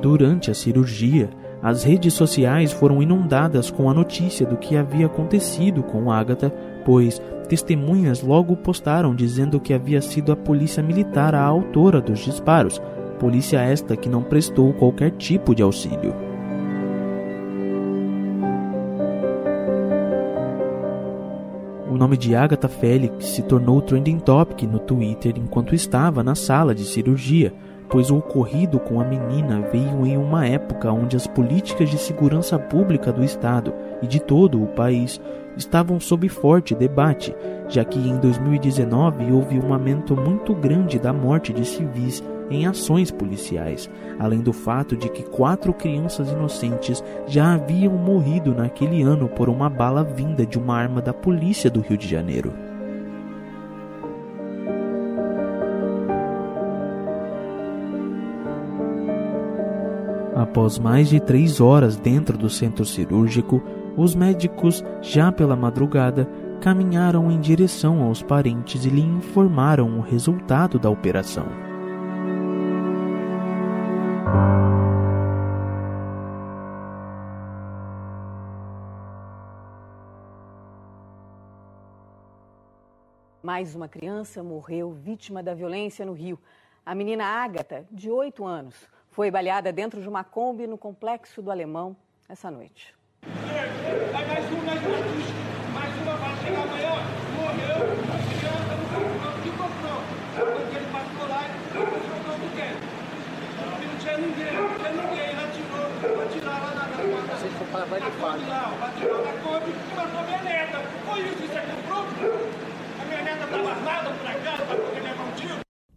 Durante a cirurgia, as redes sociais foram inundadas com a notícia do que havia acontecido com Agatha, pois testemunhas logo postaram dizendo que havia sido a polícia militar a autora dos disparos, polícia esta que não prestou qualquer tipo de auxílio. O nome de Agatha Felix se tornou trending topic no Twitter enquanto estava na sala de cirurgia, pois o ocorrido com a menina veio em uma época onde as políticas de segurança pública do Estado e de todo o país estavam sob forte debate, já que em 2019 houve um aumento muito grande da morte de civis em ações policiais, além do fato de que quatro crianças inocentes já haviam morrido naquele ano por uma bala vinda de uma arma da polícia do Rio de Janeiro. Após mais de três horas dentro do centro cirúrgico, os médicos, já pela madrugada, caminharam em direção aos parentes e lhe informaram o resultado da operação. Mais uma criança morreu vítima da violência no Rio. A menina Ágata, de 8 anos, foi baleada dentro de uma Kombi no complexo do Alemão essa noite. Um, um, mais uma vai atirou, na casa. Vocês for para vai de fato. Não, vai tirar na Kombi, matou minha neta. Foi isso, isso é comprou?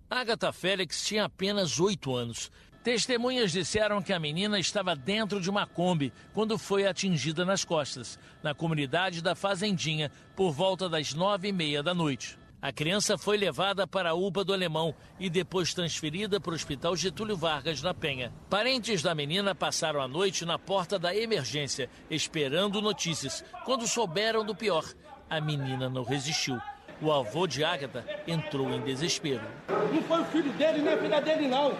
Agatha Félix tinha apenas oito anos. Testemunhas disseram que a menina estava dentro de uma Kombi quando foi atingida nas costas, na comunidade da Fazendinha, por volta das nove e meia da noite. A criança foi levada para a UPA do Alemão e depois transferida para o Hospital Getúlio Vargas, na Penha. Parentes da menina passaram a noite na porta da emergência, esperando notícias. Quando souberam do pior, a menina não resistiu o avô de Ágata entrou em desespero. Não foi o filho dele, nem a filha dele, não.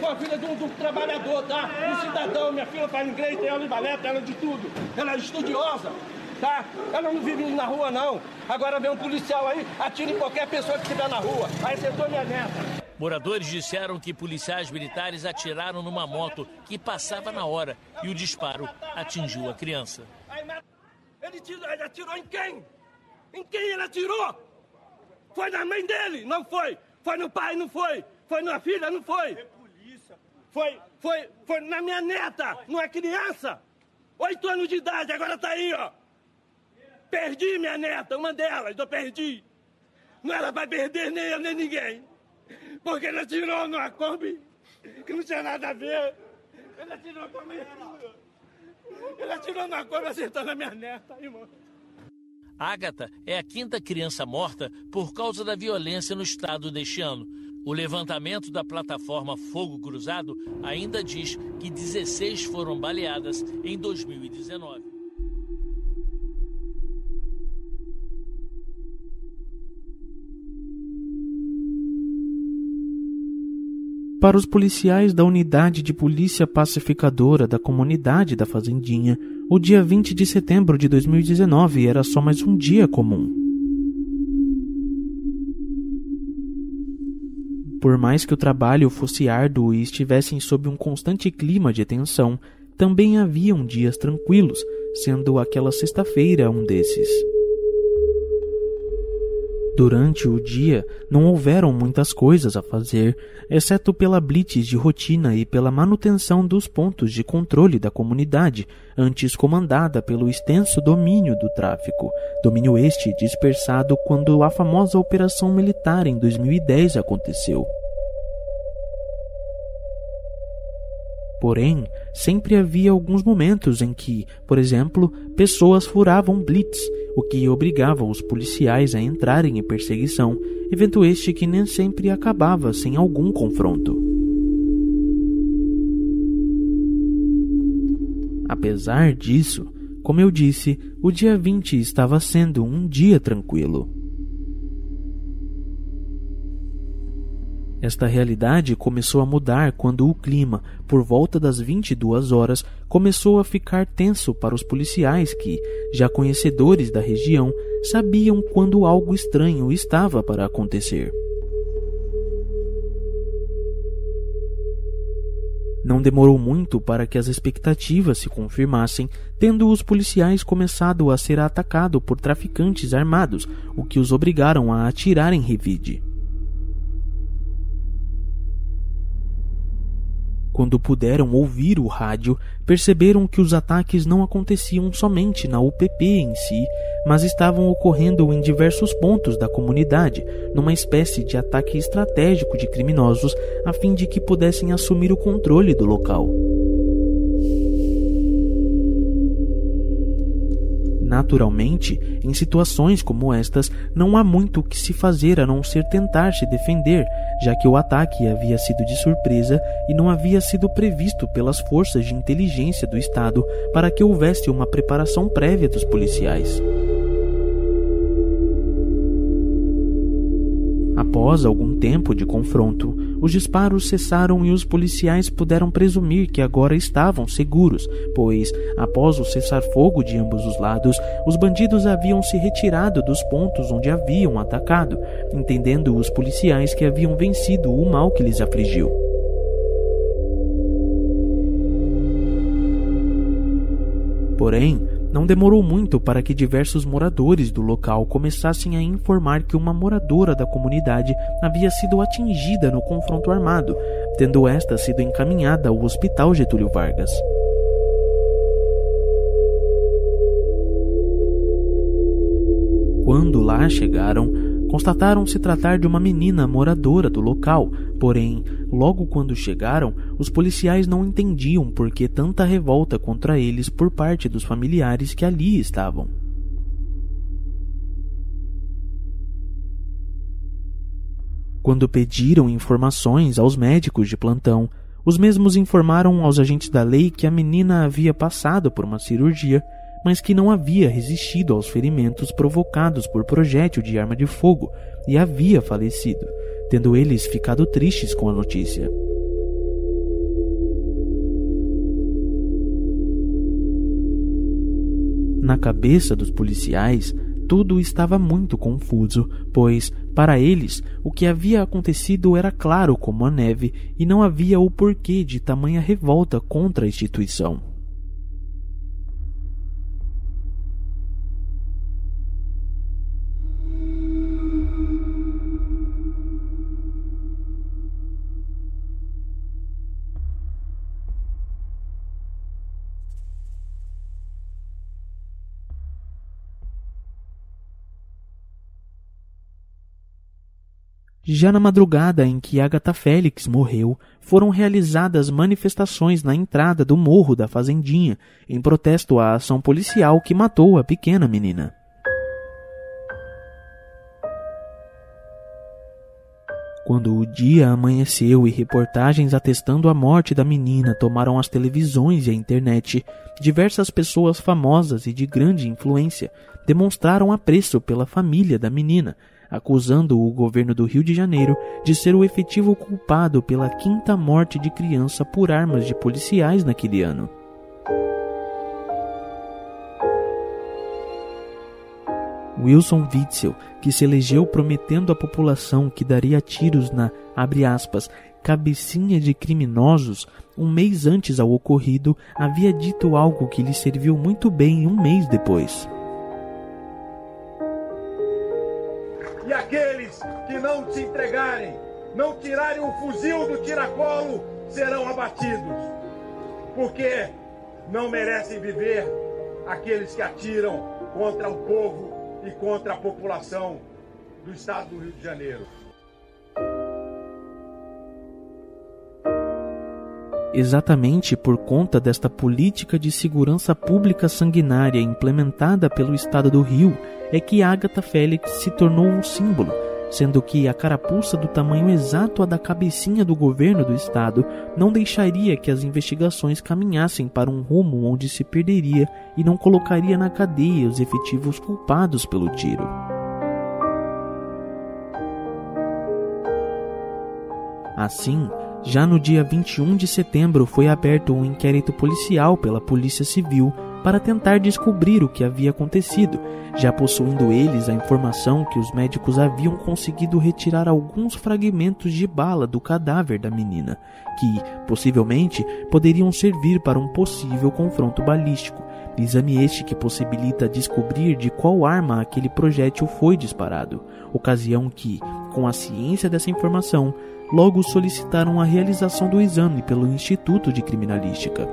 Foi a filha de um, de um trabalhador, tá? Um cidadão. Minha filha faz inglês, tem aula de balé, ela de tudo. Ela é estudiosa, tá? Ela não vive na rua, não. Agora vem um policial aí, atira em qualquer pessoa que estiver na rua. Aí acertou minha neta. Moradores disseram que policiais militares atiraram numa moto que passava na hora e o disparo atingiu a criança. Ele atirou em quem? Em quem ele atirou? Foi na mãe dele, não foi. Foi no pai, não foi. Foi na filha, não foi. É. Foi, foi, foi na minha neta, não é criança. Oito anos de idade, agora tá aí, ó. Perdi minha neta, uma delas, eu perdi. Não era pra perder nem eu nem ninguém. Porque ela tirou numa Kombi que não tinha nada a ver. Ele atirou com a minha Ele atirou na cobra acertando a minha neta, irmão. Ágata é a quinta criança morta por causa da violência no estado deste ano. O levantamento da plataforma Fogo Cruzado ainda diz que 16 foram baleadas em 2019. Para os policiais da unidade de polícia pacificadora da comunidade da Fazendinha, o dia 20 de setembro de 2019 era só mais um dia comum. Por mais que o trabalho fosse árduo e estivessem sob um constante clima de tensão, também haviam dias tranquilos, sendo aquela sexta-feira um desses. Durante o dia, não houveram muitas coisas a fazer, exceto pela blitz de rotina e pela manutenção dos pontos de controle da comunidade, antes comandada pelo extenso domínio do tráfico, domínio este dispersado quando a famosa operação militar em 2010 aconteceu. Porém, sempre havia alguns momentos em que, por exemplo, pessoas furavam blitz, o que obrigava os policiais a entrarem em perseguição, evento este que nem sempre acabava sem algum confronto. Apesar disso, como eu disse, o dia 20 estava sendo um dia tranquilo. Esta realidade começou a mudar quando o clima, por volta das 22 horas, começou a ficar tenso para os policiais que, já conhecedores da região, sabiam quando algo estranho estava para acontecer. Não demorou muito para que as expectativas se confirmassem, tendo os policiais começado a ser atacados por traficantes armados, o que os obrigaram a atirar em revide. Quando puderam ouvir o rádio, perceberam que os ataques não aconteciam somente na UPP em si, mas estavam ocorrendo em diversos pontos da comunidade, numa espécie de ataque estratégico de criminosos a fim de que pudessem assumir o controle do local. Naturalmente, em situações como estas, não há muito o que se fazer a não ser tentar se defender, já que o ataque havia sido de surpresa e não havia sido previsto pelas forças de inteligência do Estado para que houvesse uma preparação prévia dos policiais. Após algum tempo de confronto, os disparos cessaram e os policiais puderam presumir que agora estavam seguros, pois, após o cessar-fogo de ambos os lados, os bandidos haviam se retirado dos pontos onde haviam atacado, entendendo os policiais que haviam vencido o mal que lhes afligiu. Porém, não demorou muito para que diversos moradores do local começassem a informar que uma moradora da comunidade havia sido atingida no confronto armado, tendo esta sido encaminhada ao Hospital Getúlio Vargas. Quando lá chegaram, constataram se tratar de uma menina moradora do local, porém, logo quando chegaram, os policiais não entendiam por que tanta revolta contra eles por parte dos familiares que ali estavam. Quando pediram informações aos médicos de plantão, os mesmos informaram aos agentes da lei que a menina havia passado por uma cirurgia mas que não havia resistido aos ferimentos provocados por projétil de arma de fogo e havia falecido, tendo eles ficado tristes com a notícia. Na cabeça dos policiais, tudo estava muito confuso, pois, para eles, o que havia acontecido era claro como a neve e não havia o porquê de tamanha revolta contra a instituição. Já na madrugada em que Agatha Félix morreu, foram realizadas manifestações na entrada do morro da Fazendinha, em protesto à ação policial que matou a pequena menina. Quando o dia amanheceu e reportagens atestando a morte da menina tomaram as televisões e a internet, diversas pessoas famosas e de grande influência demonstraram apreço pela família da menina, acusando o governo do Rio de Janeiro de ser o efetivo culpado pela quinta morte de criança por armas de policiais naquele ano. Wilson Witzel, que se elegeu prometendo à população que daria tiros na, aspas, cabecinha de criminosos, um mês antes ao ocorrido, havia dito algo que lhe serviu muito bem um mês depois. E aqueles que não se entregarem, não tirarem o fuzil do tiracolo, serão abatidos. Porque não merecem viver aqueles que atiram contra o povo e contra a população do estado do Rio de Janeiro. Exatamente por conta desta política de segurança pública sanguinária implementada pelo estado do Rio, é que Agatha Félix se tornou um símbolo sendo que a carapuça do tamanho exato a da cabecinha do governo do estado não deixaria que as investigações caminhassem para um rumo onde se perderia e não colocaria na cadeia os efetivos culpados pelo tiro. Assim, já no dia 21 de setembro foi aberto um inquérito policial pela Polícia Civil para tentar descobrir o que havia acontecido, já possuindo eles a informação que os médicos haviam conseguido retirar alguns fragmentos de bala do cadáver da menina, que possivelmente poderiam servir para um possível confronto balístico. Exame este que possibilita descobrir de qual arma aquele projétil foi disparado, ocasião que, com a ciência dessa informação, logo solicitaram a realização do exame pelo Instituto de Criminalística.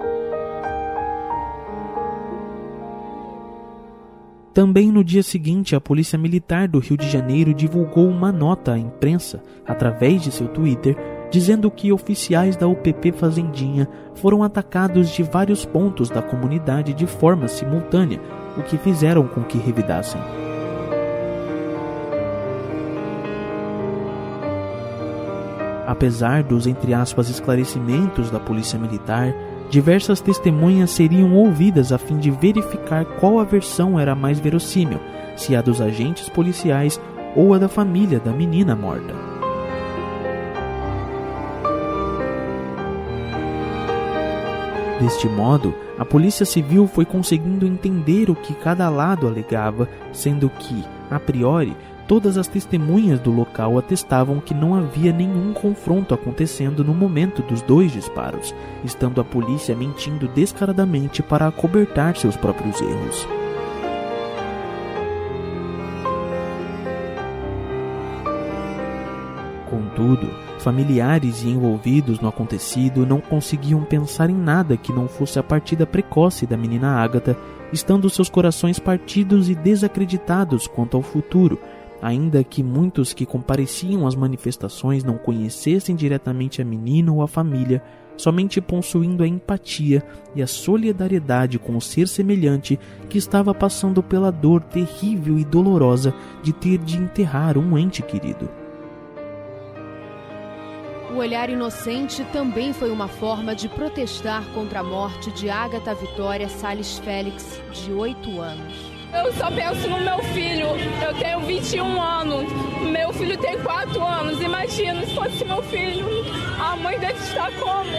Também no dia seguinte, a Polícia Militar do Rio de Janeiro divulgou uma nota à imprensa, através de seu Twitter, dizendo que oficiais da UPP Fazendinha foram atacados de vários pontos da comunidade de forma simultânea, o que fizeram com que revidassem. Apesar dos entre aspas esclarecimentos da Polícia Militar, Diversas testemunhas seriam ouvidas a fim de verificar qual a versão era mais verossímil, se a dos agentes policiais ou a da família da menina morta. Deste modo, a Polícia Civil foi conseguindo entender o que cada lado alegava, sendo que, a priori, Todas as testemunhas do local atestavam que não havia nenhum confronto acontecendo no momento dos dois disparos, estando a polícia mentindo descaradamente para acobertar seus próprios erros. Contudo, familiares e envolvidos no acontecido não conseguiam pensar em nada que não fosse a partida precoce da menina Ágata, estando seus corações partidos e desacreditados quanto ao futuro, ainda que muitos que compareciam às manifestações não conhecessem diretamente a menina ou a família, somente possuindo a empatia e a solidariedade com o ser semelhante que estava passando pela dor terrível e dolorosa de ter de enterrar um ente querido. O olhar inocente também foi uma forma de protestar contra a morte de Agatha Vitória Sales Félix, de 8 anos. Eu só penso no meu filho. Eu tenho 21 anos. Meu filho tem 4 anos. Imagina se fosse meu filho. A mãe dele está como?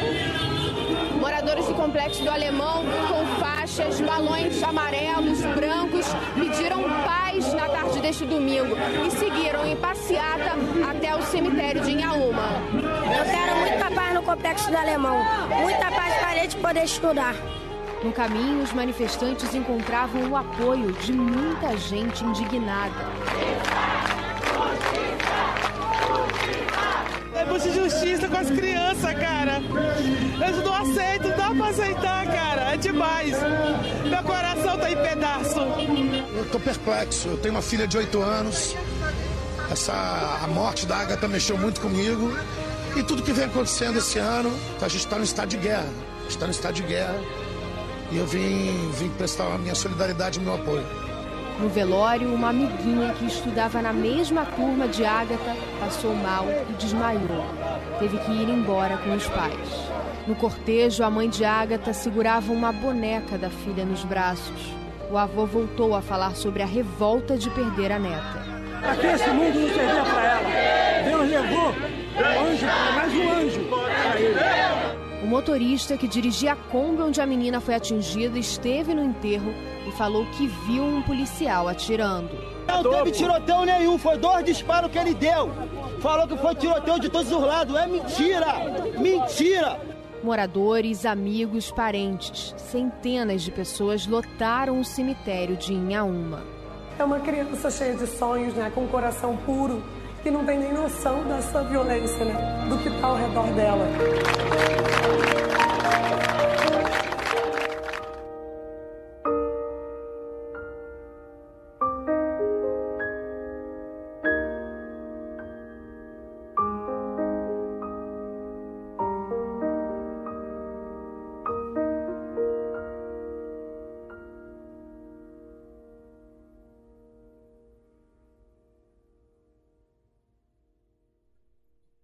Moradores do complexo do Alemão, com faixas, balões amarelos, brancos, pediram paz na tarde deste domingo e seguiram em passeata até o cemitério de Inhaúma. Eu quero muita paz no complexo do Alemão. Muita paz para a gente poder estudar. No caminho, os manifestantes encontravam o apoio de muita gente indignada. Temos justiça com as crianças, cara. Eu não aceito, não dá pra aceitar, cara. É demais. Meu coração tá em pedaço. Eu tô perplexo. Eu tenho uma filha de 8 anos. Essa, a morte da Agatha mexeu muito comigo. E tudo que vem acontecendo esse ano, a gente está no estado de guerra. Está no estado de guerra. E eu vim, vim prestar a minha solidariedade e meu apoio. No velório, uma amiguinha que estudava na mesma turma de Ágata passou mal e desmaiou. Teve que ir embora com os pais. No cortejo, a mãe de Ágata segurava uma boneca da filha nos braços. O avô voltou a falar sobre a revolta de perder a neta. Que esse mundo não servia para ela? Deus levou um anjo, mais um anjo para ele. O motorista que dirigia a Kombi onde a menina foi atingida esteve no enterro e falou que viu um policial atirando. Não teve tiroteio nenhum, foi dois disparos que ele deu. Falou que foi tiroteio de todos os lados. É mentira! Mentira! Moradores, amigos, parentes, centenas de pessoas lotaram o cemitério de Inhaúma. É uma criança cheia de sonhos, né, com um coração puro, que não tem nem noção dessa violência, né, do que está ao redor dela. Thank you.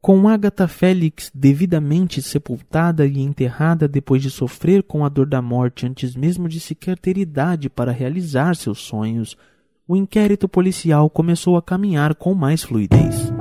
Com Agatha Félix devidamente sepultada e enterrada depois de sofrer com a dor da morte antes mesmo de sequer ter idade para realizar seus sonhos, o inquérito policial começou a caminhar com mais fluidez.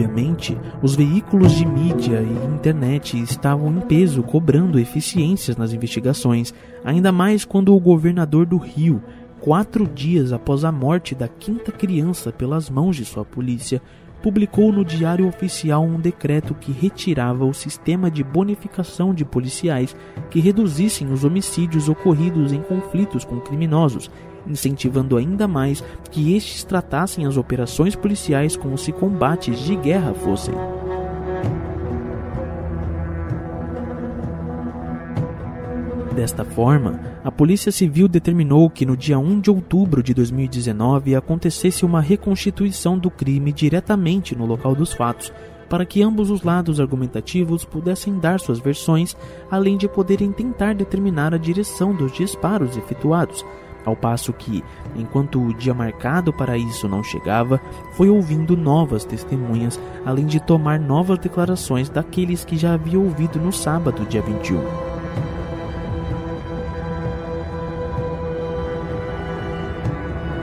Obviamente, os veículos de mídia e internet estavam em peso cobrando eficiências nas investigações, ainda mais quando o governador do Rio, quatro dias após a morte da quinta criança pelas mãos de sua polícia, publicou no Diário Oficial um decreto que retirava o sistema de bonificação de policiais que reduzissem os homicídios ocorridos em conflitos com criminosos incentivando ainda mais que estes tratassem as operações policiais como se combates de guerra fossem. Desta forma, a Polícia Civil determinou que no dia 1 de outubro de 2019 acontecesse uma reconstituição do crime diretamente no local dos fatos, para que ambos os lados argumentativos pudessem dar suas versões, além de poderem tentar determinar a direção dos disparos efetuados, ao passo que, enquanto o dia marcado para isso não chegava, foi ouvindo novas testemunhas, além de tomar novas declarações daqueles que já havia ouvido no sábado, dia 21.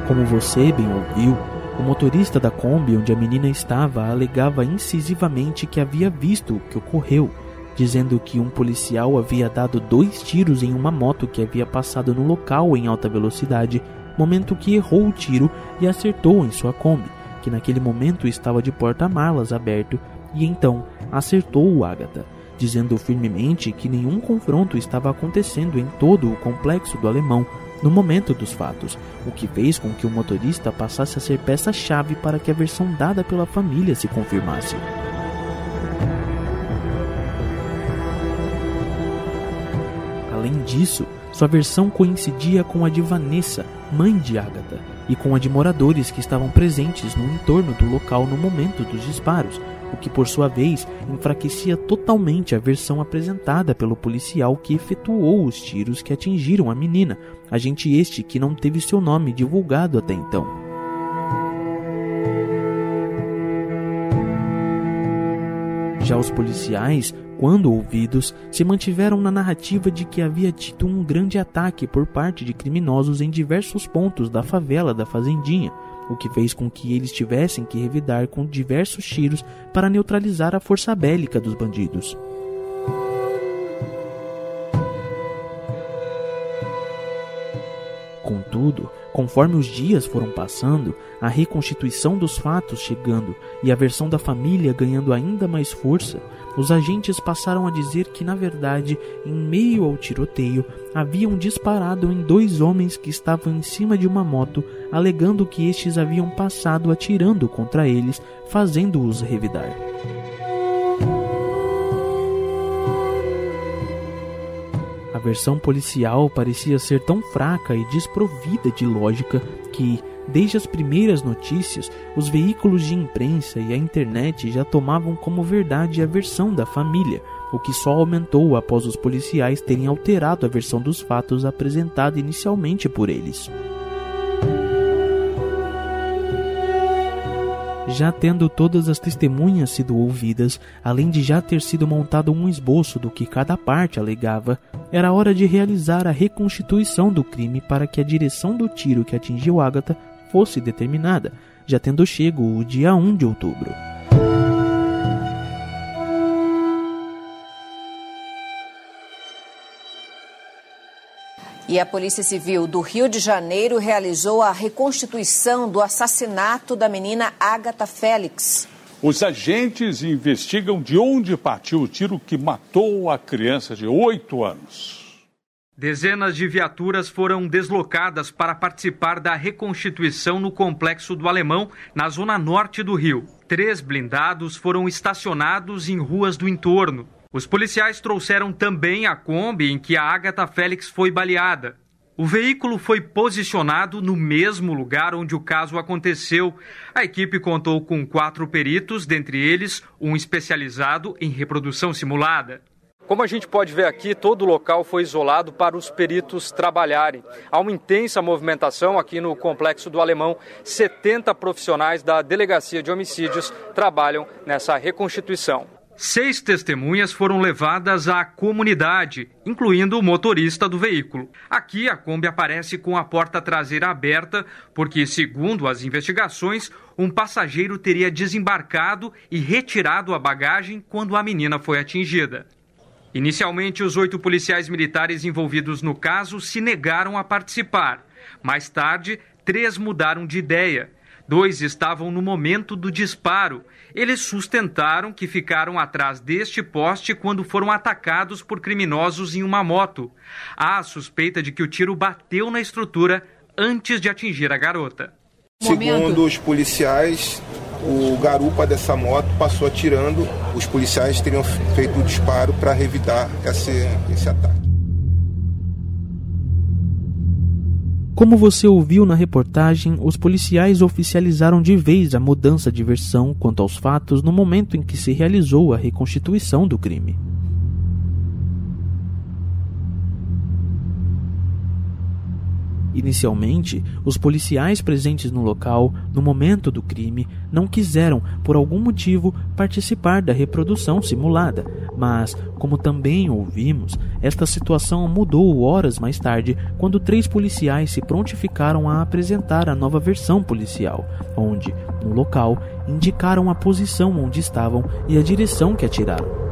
Como você bem ouviu, o motorista da Kombi onde a menina estava alegava incisivamente que havia visto o que ocorreu dizendo que um policial havia dado dois tiros em uma moto que havia passado no local em alta velocidade, momento que errou o tiro e acertou em sua Kombi, que naquele momento estava de porta-malas aberto, e então acertou o Agatha, dizendo firmemente que nenhum confronto estava acontecendo em todo o complexo do alemão no momento dos fatos, o que fez com que o motorista passasse a ser peça-chave para que a versão dada pela família se confirmasse. Além disso, sua versão coincidia com a de Vanessa, mãe de Agatha, e com a de moradores que estavam presentes no entorno do local no momento dos disparos, o que por sua vez enfraquecia totalmente a versão apresentada pelo policial que efetuou os tiros que atingiram a menina, agente este que não teve seu nome divulgado até então. Já os policiais quando ouvidos, se mantiveram na narrativa de que havia tido um grande ataque por parte de criminosos em diversos pontos da favela da Fazendinha, o que fez com que eles tivessem que revidar com diversos tiros para neutralizar a força bélica dos bandidos. Contudo, conforme os dias foram passando, a reconstituição dos fatos chegando e a versão da família ganhando ainda mais força, os agentes passaram a dizer que, na verdade, em meio ao tiroteio, haviam disparado em dois homens que estavam em cima de uma moto, alegando que estes haviam passado atirando contra eles, fazendo-os revidar. Versão policial parecia ser tão fraca e desprovida de lógica que, desde as primeiras notícias, os veículos de imprensa e a internet já tomavam como verdade a versão da família, o que só aumentou após os policiais terem alterado a versão dos fatos apresentada inicialmente por eles. Já tendo todas as testemunhas sido ouvidas, além de já ter sido montado um esboço do que cada parte alegava, era hora de realizar a reconstituição do crime para que a direção do tiro que atingiu Agatha fosse determinada, já tendo chego o dia 1 de outubro. E a Polícia Civil do Rio de Janeiro realizou a reconstituição do assassinato da menina Agatha Félix. Os agentes investigam de onde partiu o tiro que matou a criança de 8 anos. Dezenas de viaturas foram deslocadas para participar da reconstituição no complexo do Alemão, na zona norte do Rio. Três blindados foram estacionados em ruas do entorno. Os policiais trouxeram também a Kombi em que a Agatha Félix foi baleada. O veículo foi posicionado no mesmo lugar onde o caso aconteceu. A equipe contou com quatro peritos, dentre eles um especializado em reprodução simulada. Como a gente pode ver aqui, todo o local foi isolado para os peritos trabalharem. Há uma intensa movimentação aqui no complexo do Alemão. 70 profissionais da Delegacia de Homicídios trabalham nessa reconstituição. Seis testemunhas foram levadas à comunidade, incluindo o motorista do veículo. Aqui a Kombi aparece com a porta traseira aberta, porque, segundo as investigações, um passageiro teria desembarcado e retirado a bagagem quando a menina foi atingida. Inicialmente, os oito policiais militares envolvidos no caso se negaram a participar. Mais tarde, três mudaram de ideia. Dois estavam no momento do disparo eles sustentaram que ficaram atrás deste poste quando foram atacados por criminosos em uma moto. Há a suspeita de que o tiro bateu na estrutura antes de atingir a garota. Segundo os policiais, o garupa dessa moto passou atirando. Os policiais teriam feito o disparo para revidar esse, esse ataque. Como você ouviu na reportagem, os policiais oficializaram de vez a mudança de versão quanto aos fatos no momento em que se realizou a reconstituição do crime. Inicialmente, os policiais presentes no local, no momento do crime, não quiseram, por algum motivo, participar da reprodução simulada, mas, como também ouvimos, esta situação mudou horas mais tarde quando três policiais se prontificaram a apresentar a nova versão policial, onde, no local, indicaram a posição onde estavam e a direção que atiraram.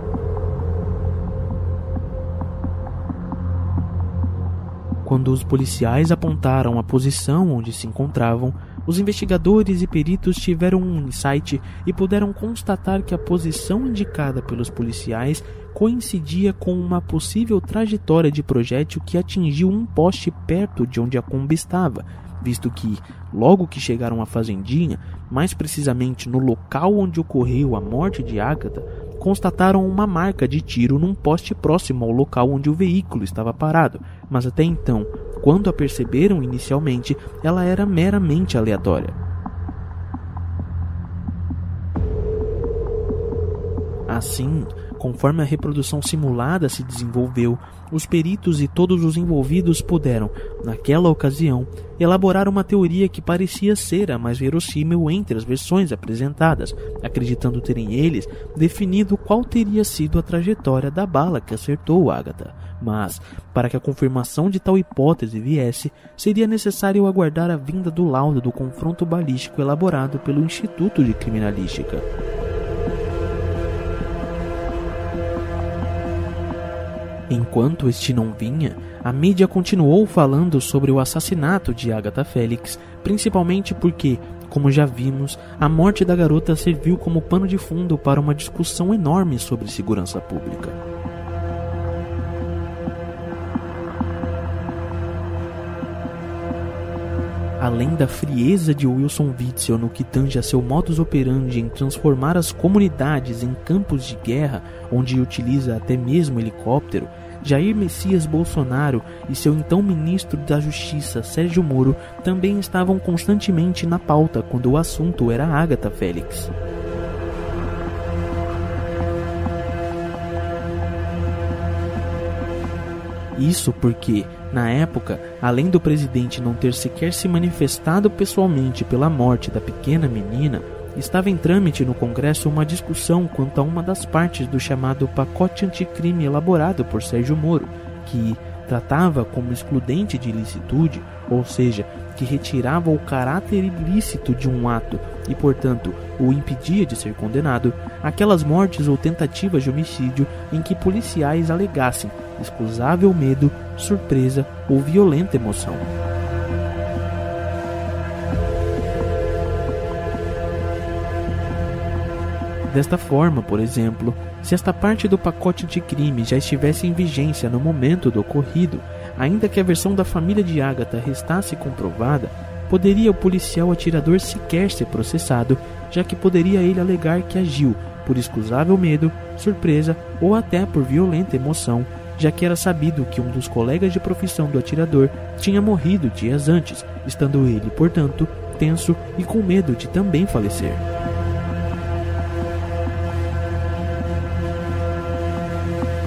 Quando os policiais apontaram a posição onde se encontravam, os investigadores e peritos tiveram um insight e puderam constatar que a posição indicada pelos policiais coincidia com uma possível trajetória de projétil que atingiu um poste perto de onde a Kombi estava, visto que, logo que chegaram à fazendinha, mais precisamente no local onde ocorreu a morte de Agatha, constataram uma marca de tiro num poste próximo ao local onde o veículo estava parado, mas até então, quando a perceberam inicialmente, ela era meramente aleatória. Assim, conforme a reprodução simulada se desenvolveu, os peritos e todos os envolvidos puderam, naquela ocasião, elaborar uma teoria que parecia ser a mais verossímil entre as versões apresentadas, acreditando terem eles definido qual teria sido a trajetória da bala que acertou Agatha. Mas, para que a confirmação de tal hipótese viesse, seria necessário aguardar a vinda do laudo do confronto balístico elaborado pelo Instituto de Criminalística. Enquanto este não vinha, a mídia continuou falando sobre o assassinato de Agatha Félix, principalmente porque, como já vimos, a morte da garota serviu como pano de fundo para uma discussão enorme sobre segurança pública. Além da frieza de Wilson Witzel no que tange a seu modus operandi em transformar as comunidades em campos de guerra, onde utiliza até mesmo helicóptero, Jair Messias Bolsonaro e seu então ministro da Justiça, Sérgio Moro, também estavam constantemente na pauta quando o assunto era Agatha Félix. Isso porque, na época, além do presidente não ter sequer se manifestado pessoalmente pela morte da pequena menina, estava em trâmite no Congresso uma discussão quanto a uma das partes do chamado pacote anticrime elaborado por Sérgio Moro, que tratava como excludente de ilicitude, ou seja, que retirava o caráter ilícito de um ato e, portanto, o impedia de ser condenado, aquelas mortes ou tentativas de homicídio em que policiais alegassem excusável medo, surpresa ou violenta emoção. Desta forma, por exemplo, se esta parte do pacote de crime já estivesse em vigência no momento do ocorrido, ainda que a versão da família de Agatha restasse comprovada, poderia o policial atirador sequer ser processado, já que poderia ele alegar que agiu por excusável medo, surpresa ou até por violenta emoção, já que era sabido que um dos colegas de profissão do atirador tinha morrido dias antes, estando ele, portanto, tenso e com medo de também falecer.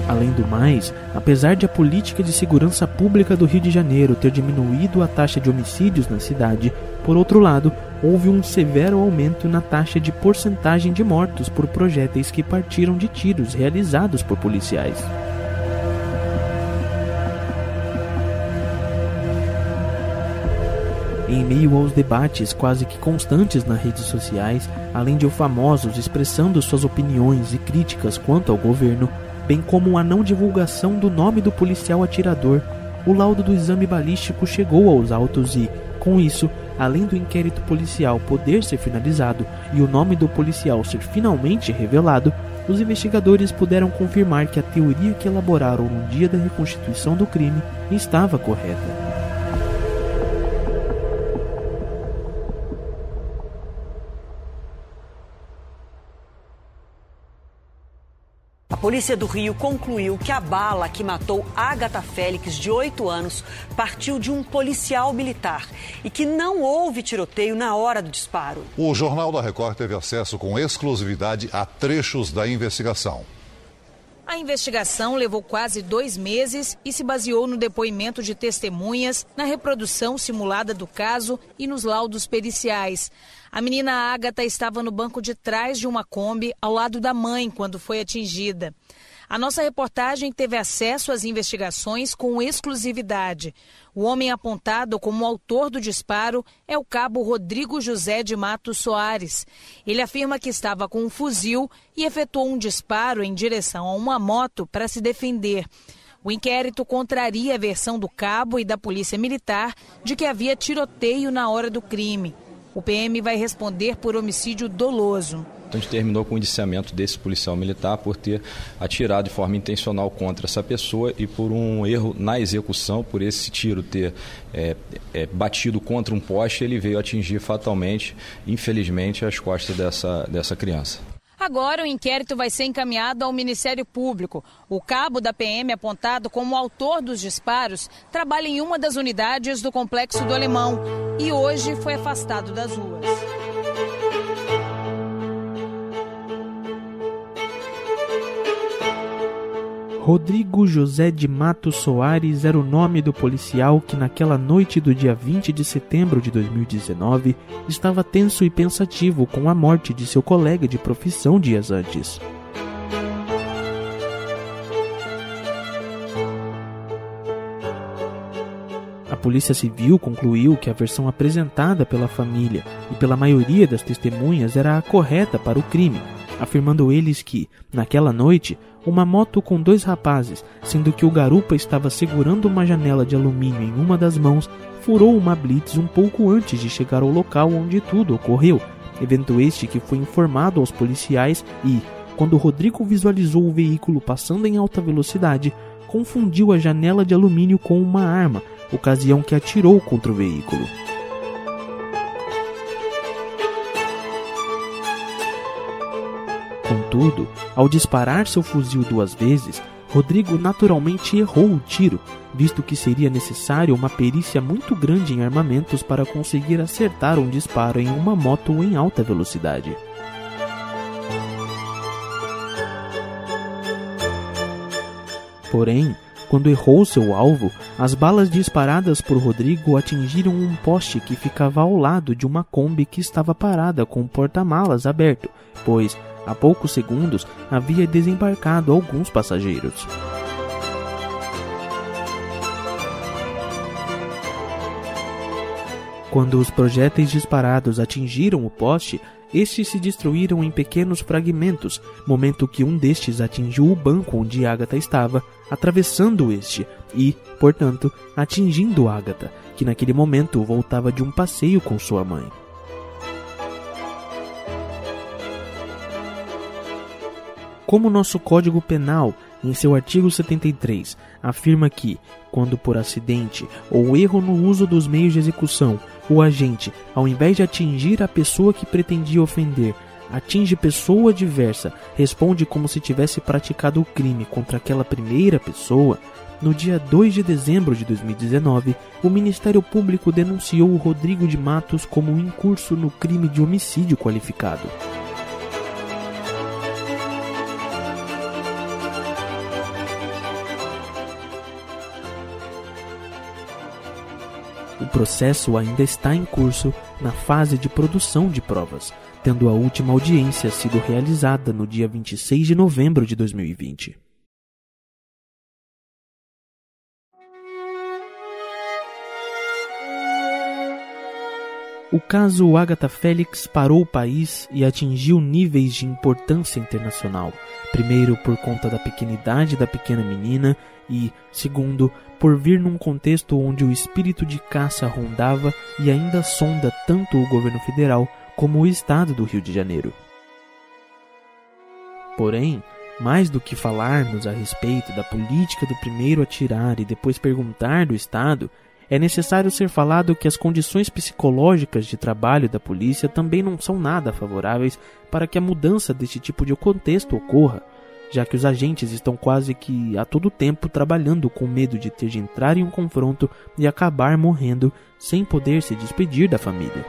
Além do mais, apesar de a política de segurança pública do Rio de Janeiro ter diminuído a taxa de homicídios na cidade, por outro lado, houve um severo aumento na taxa de porcentagem de mortos por projéteis que partiram de tiros realizados por policiais. Em meio aos debates quase que constantes nas redes sociais, além de famosos expressando suas opiniões e críticas quanto ao governo, bem como a não divulgação do nome do policial atirador, o laudo do exame balístico chegou aos autos e, com isso, além do inquérito policial poder ser finalizado e o nome do policial ser finalmente revelado, os investigadores puderam confirmar que a teoria que elaboraram no dia da reconstituição do crime estava correta. Polícia do Rio concluiu que a bala que matou Agatha Félix, de 8 anos, partiu de um policial militar e que não houve tiroteio na hora do disparo. O Jornal da Record teve acesso com exclusividade a trechos da investigação. A investigação levou quase dois meses e se baseou no depoimento de testemunhas, na reprodução simulada do caso e nos laudos periciais. A menina Ágata estava no banco de trás de uma Kombi ao lado da mãe quando foi atingida. A nossa reportagem teve acesso às investigações com exclusividade. O homem apontado como autor do disparo é o cabo Rodrigo José de Matos Soares. Ele afirma que estava com um fuzil e efetuou um disparo em direção a uma moto para se defender. O inquérito contraria a versão do cabo e da Polícia Militar de que havia tiroteio na hora do crime. O PM vai responder por homicídio doloso. Então, a gente terminou com o indiciamento desse policial militar por ter atirado de forma intencional contra essa pessoa e por um erro na execução, por esse tiro ter é, é, batido contra um poste, ele veio atingir fatalmente, infelizmente, as costas dessa, dessa criança. Agora o inquérito vai ser encaminhado ao Ministério Público. O cabo da PM, apontado como autor dos disparos, trabalha em uma das unidades do Complexo do Alemão e hoje foi afastado das ruas. Rodrigo José de Matos Soares era o nome do policial que, naquela noite do dia 20 de setembro de 2019, estava tenso e pensativo com a morte de seu colega de profissão dias antes. A Polícia Civil concluiu que a versão apresentada pela família e pela maioria das testemunhas era a correta para o crime, afirmando eles que, naquela noite, uma moto com dois rapazes, sendo que o garupa estava segurando uma janela de alumínio em uma das mãos, furou uma blitz um pouco antes de chegar ao local onde tudo ocorreu. Evento este que foi informado aos policiais e, quando Rodrigo visualizou o veículo passando em alta velocidade, confundiu a janela de alumínio com uma arma, ocasião que atirou contra o veículo. Contudo, ao disparar seu fuzil duas vezes, Rodrigo naturalmente errou o tiro, visto que seria necessário uma perícia muito grande em armamentos para conseguir acertar um disparo em uma moto em alta velocidade. Porém, quando errou seu alvo, as balas disparadas por Rodrigo atingiram um poste que ficava ao lado de uma Kombi que estava parada com o porta-malas aberto, pois, há poucos segundos, havia desembarcado alguns passageiros. Quando os projéteis disparados atingiram o poste, estes se destruíram em pequenos fragmentos, momento que um destes atingiu o banco onde Agatha estava, atravessando este e, portanto, atingindo Agatha, que naquele momento voltava de um passeio com sua mãe. Como nosso Código Penal, em seu artigo 73, afirma que, quando por acidente ou erro no uso dos meios de execução, o agente, ao invés de atingir a pessoa que pretendia ofender, atinge pessoa diversa, responde como se tivesse praticado o crime contra aquela primeira pessoa, no dia 2 de dezembro de 2019, o Ministério Público denunciou o Rodrigo de Matos como incurso no crime de homicídio qualificado. O processo ainda está em curso na fase de produção de provas, tendo a última audiência sido realizada no dia 26 de novembro de 2020. O caso Agatha Félix parou o país e atingiu níveis de importância internacional. Primeiro, por conta da pequenidade da pequena menina, e, segundo, por vir num contexto onde o espírito de caça rondava e ainda sonda tanto o governo federal como o estado do Rio de Janeiro. Porém, mais do que falarmos a respeito da política do primeiro a tirar e depois perguntar do Estado, é necessário ser falado que as condições psicológicas de trabalho da polícia também não são nada favoráveis para que a mudança deste tipo de contexto ocorra, já que os agentes estão quase que a todo tempo trabalhando com medo de ter de entrar em um confronto e acabar morrendo sem poder se despedir da família.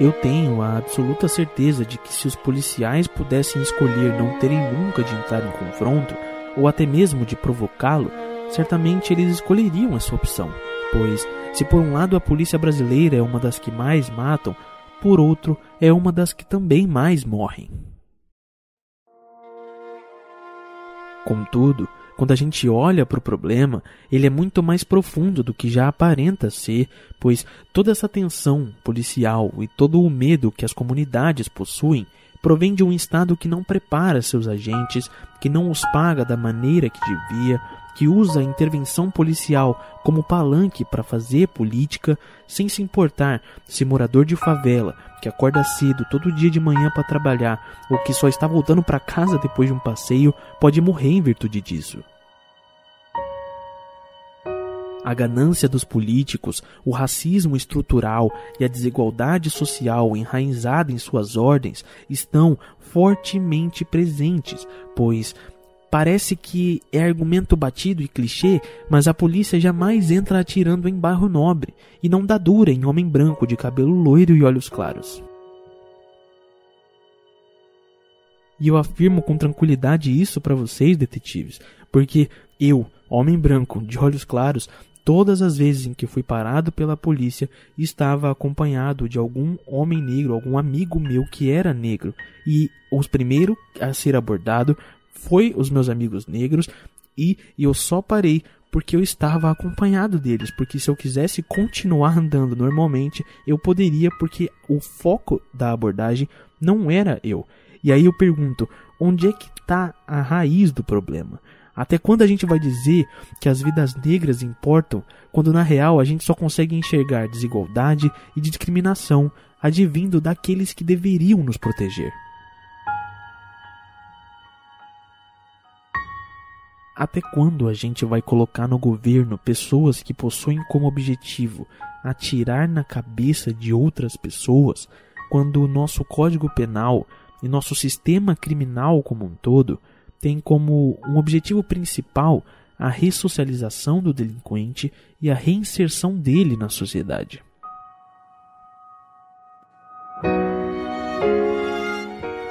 Eu tenho a absoluta certeza de que se os policiais pudessem escolher não terem nunca de entrar em confronto, ou até mesmo de provocá-lo, certamente eles escolheriam essa opção, pois, se por um lado a polícia brasileira é uma das que mais matam, por outro é uma das que também mais morrem. Contudo, quando a gente olha para o problema, ele é muito mais profundo do que já aparenta ser, pois toda essa tensão policial e todo o medo que as comunidades possuem provém de um Estado que não prepara seus agentes, que não os paga da maneira que devia, que usa a intervenção policial como palanque para fazer política, sem se importar se morador de favela, que acorda cedo todo dia de manhã para trabalhar, ou que só está voltando para casa depois de um passeio, pode morrer em virtude disso. A ganância dos políticos, o racismo estrutural e a desigualdade social enraizada em suas ordens estão fortemente presentes, pois Parece que é argumento batido e clichê, mas a polícia jamais entra atirando em bairro nobre e não dá dura em homem branco de cabelo loiro e olhos claros. E eu afirmo com tranquilidade isso para vocês, detetives, porque eu, homem branco de olhos claros, todas as vezes em que fui parado pela polícia, estava acompanhado de algum homem negro, algum amigo meu que era negro. E os primeiros a ser abordado foi os meus amigos negros e eu só parei porque eu estava acompanhado deles, porque se eu quisesse continuar andando normalmente, eu poderia, porque o foco da abordagem não era eu. E aí eu pergunto, onde é que está a raiz do problema? Até quando a gente vai dizer que as vidas negras importam, quando na real a gente só consegue enxergar desigualdade e discriminação advindo daqueles que deveriam nos proteger? Até quando a gente vai colocar no governo pessoas que possuem como objetivo atirar na cabeça de outras pessoas, quando o nosso Código Penal e nosso sistema criminal como um todo tem como um objetivo principal a ressocialização do delinquente e a reinserção dele na sociedade.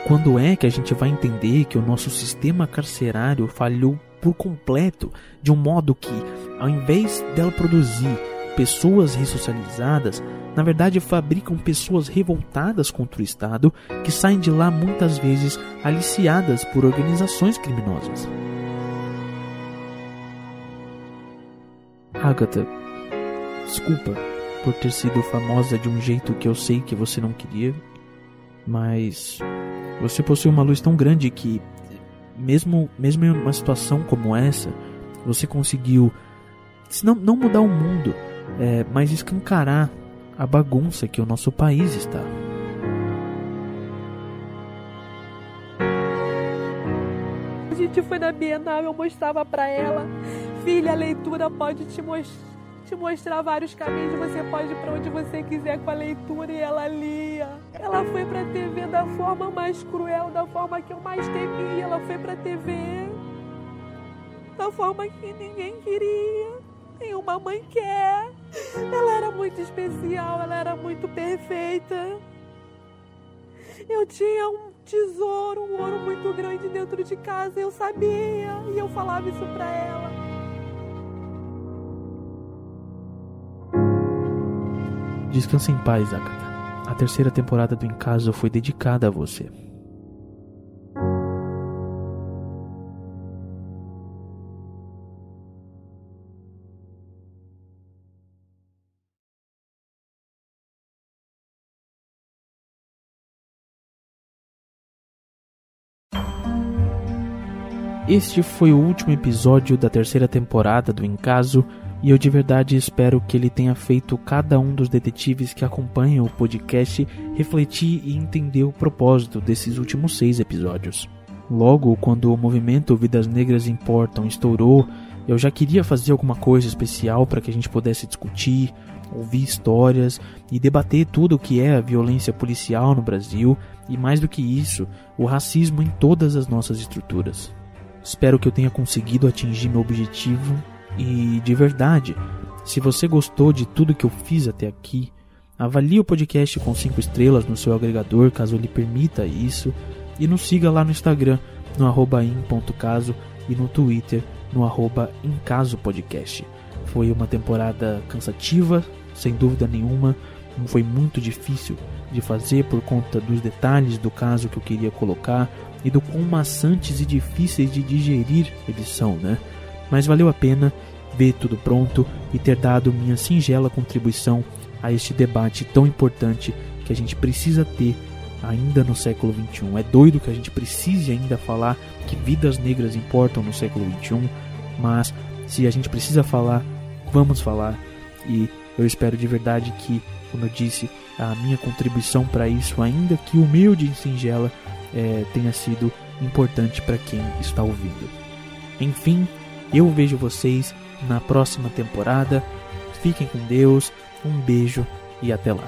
Quando é que a gente vai entender que o nosso sistema carcerário falhou por completo, de um modo que, ao invés dela produzir pessoas ressocializadas, na verdade fabricam pessoas revoltadas contra o Estado que saem de lá muitas vezes aliciadas por organizações criminosas? Agatha, desculpa por ter sido famosa de um jeito que eu sei que você não queria, mas você possui uma luz tão grande que, mesmo, mesmo em uma situação como essa, você conseguiu, se não, não mudar o mundo, é, mas escancarar a bagunça que o nosso país está. A gente foi na Bienal, eu mostrava para ela Filha, a leitura pode te, te mostrar vários caminhos. Você pode ir para onde você quiser com a leitura e ela lia. Ela foi para a TV da forma mais cruel, da forma que eu mais temia. Ela foi para a TV da forma que ninguém queria. Nenhuma mãe quer. Ela era muito especial, ela era muito perfeita. Eu tinha um tesouro, um ouro muito grande dentro de casa, eu sabia, e eu falava isso para ela. Descanse em paz, Agatha. A terceira temporada do Encaso foi dedicada a você. Este foi o último episódio da terceira temporada do Encaso e eu de verdade espero que ele tenha feito cada um dos detetives que acompanham o podcast refletir e entender o propósito desses últimos seis episódios. Logo, quando o movimento Vidas Negras Importam estourou, eu já queria fazer alguma coisa especial para que a gente pudesse discutir, ouvir histórias e debater tudo o que é a violência policial no Brasil e, mais do que isso, o racismo em todas as nossas estruturas. Espero que eu tenha conseguido atingir meu objetivo e de verdade, se você gostou de tudo que eu fiz até aqui, avalie o podcast com 5 estrelas no seu agregador, caso ele permita isso, e nos siga lá no Instagram, no arroba in.caso e no Twitter, no arroba incasopodcast. Foi uma temporada cansativa, sem dúvida nenhuma, foi muito difícil de fazer por conta dos detalhes do caso que eu queria colocar e do quão maçantes e difíceis de digerir eles são, né? Mas valeu a pena ver tudo pronto e ter dado minha singela contribuição a este debate tão importante que a gente precisa ter ainda no século XXI. É doido que a gente precise ainda falar que vidas negras importam no século XXI, mas se a gente precisa falar, vamos falar. E eu espero de verdade que, como eu disse, a minha contribuição para isso, ainda que humilde e singela, é, tenha sido importante para quem está ouvindo. Enfim, eu vejo vocês na próxima temporada. Fiquem com Deus, um beijo e até lá.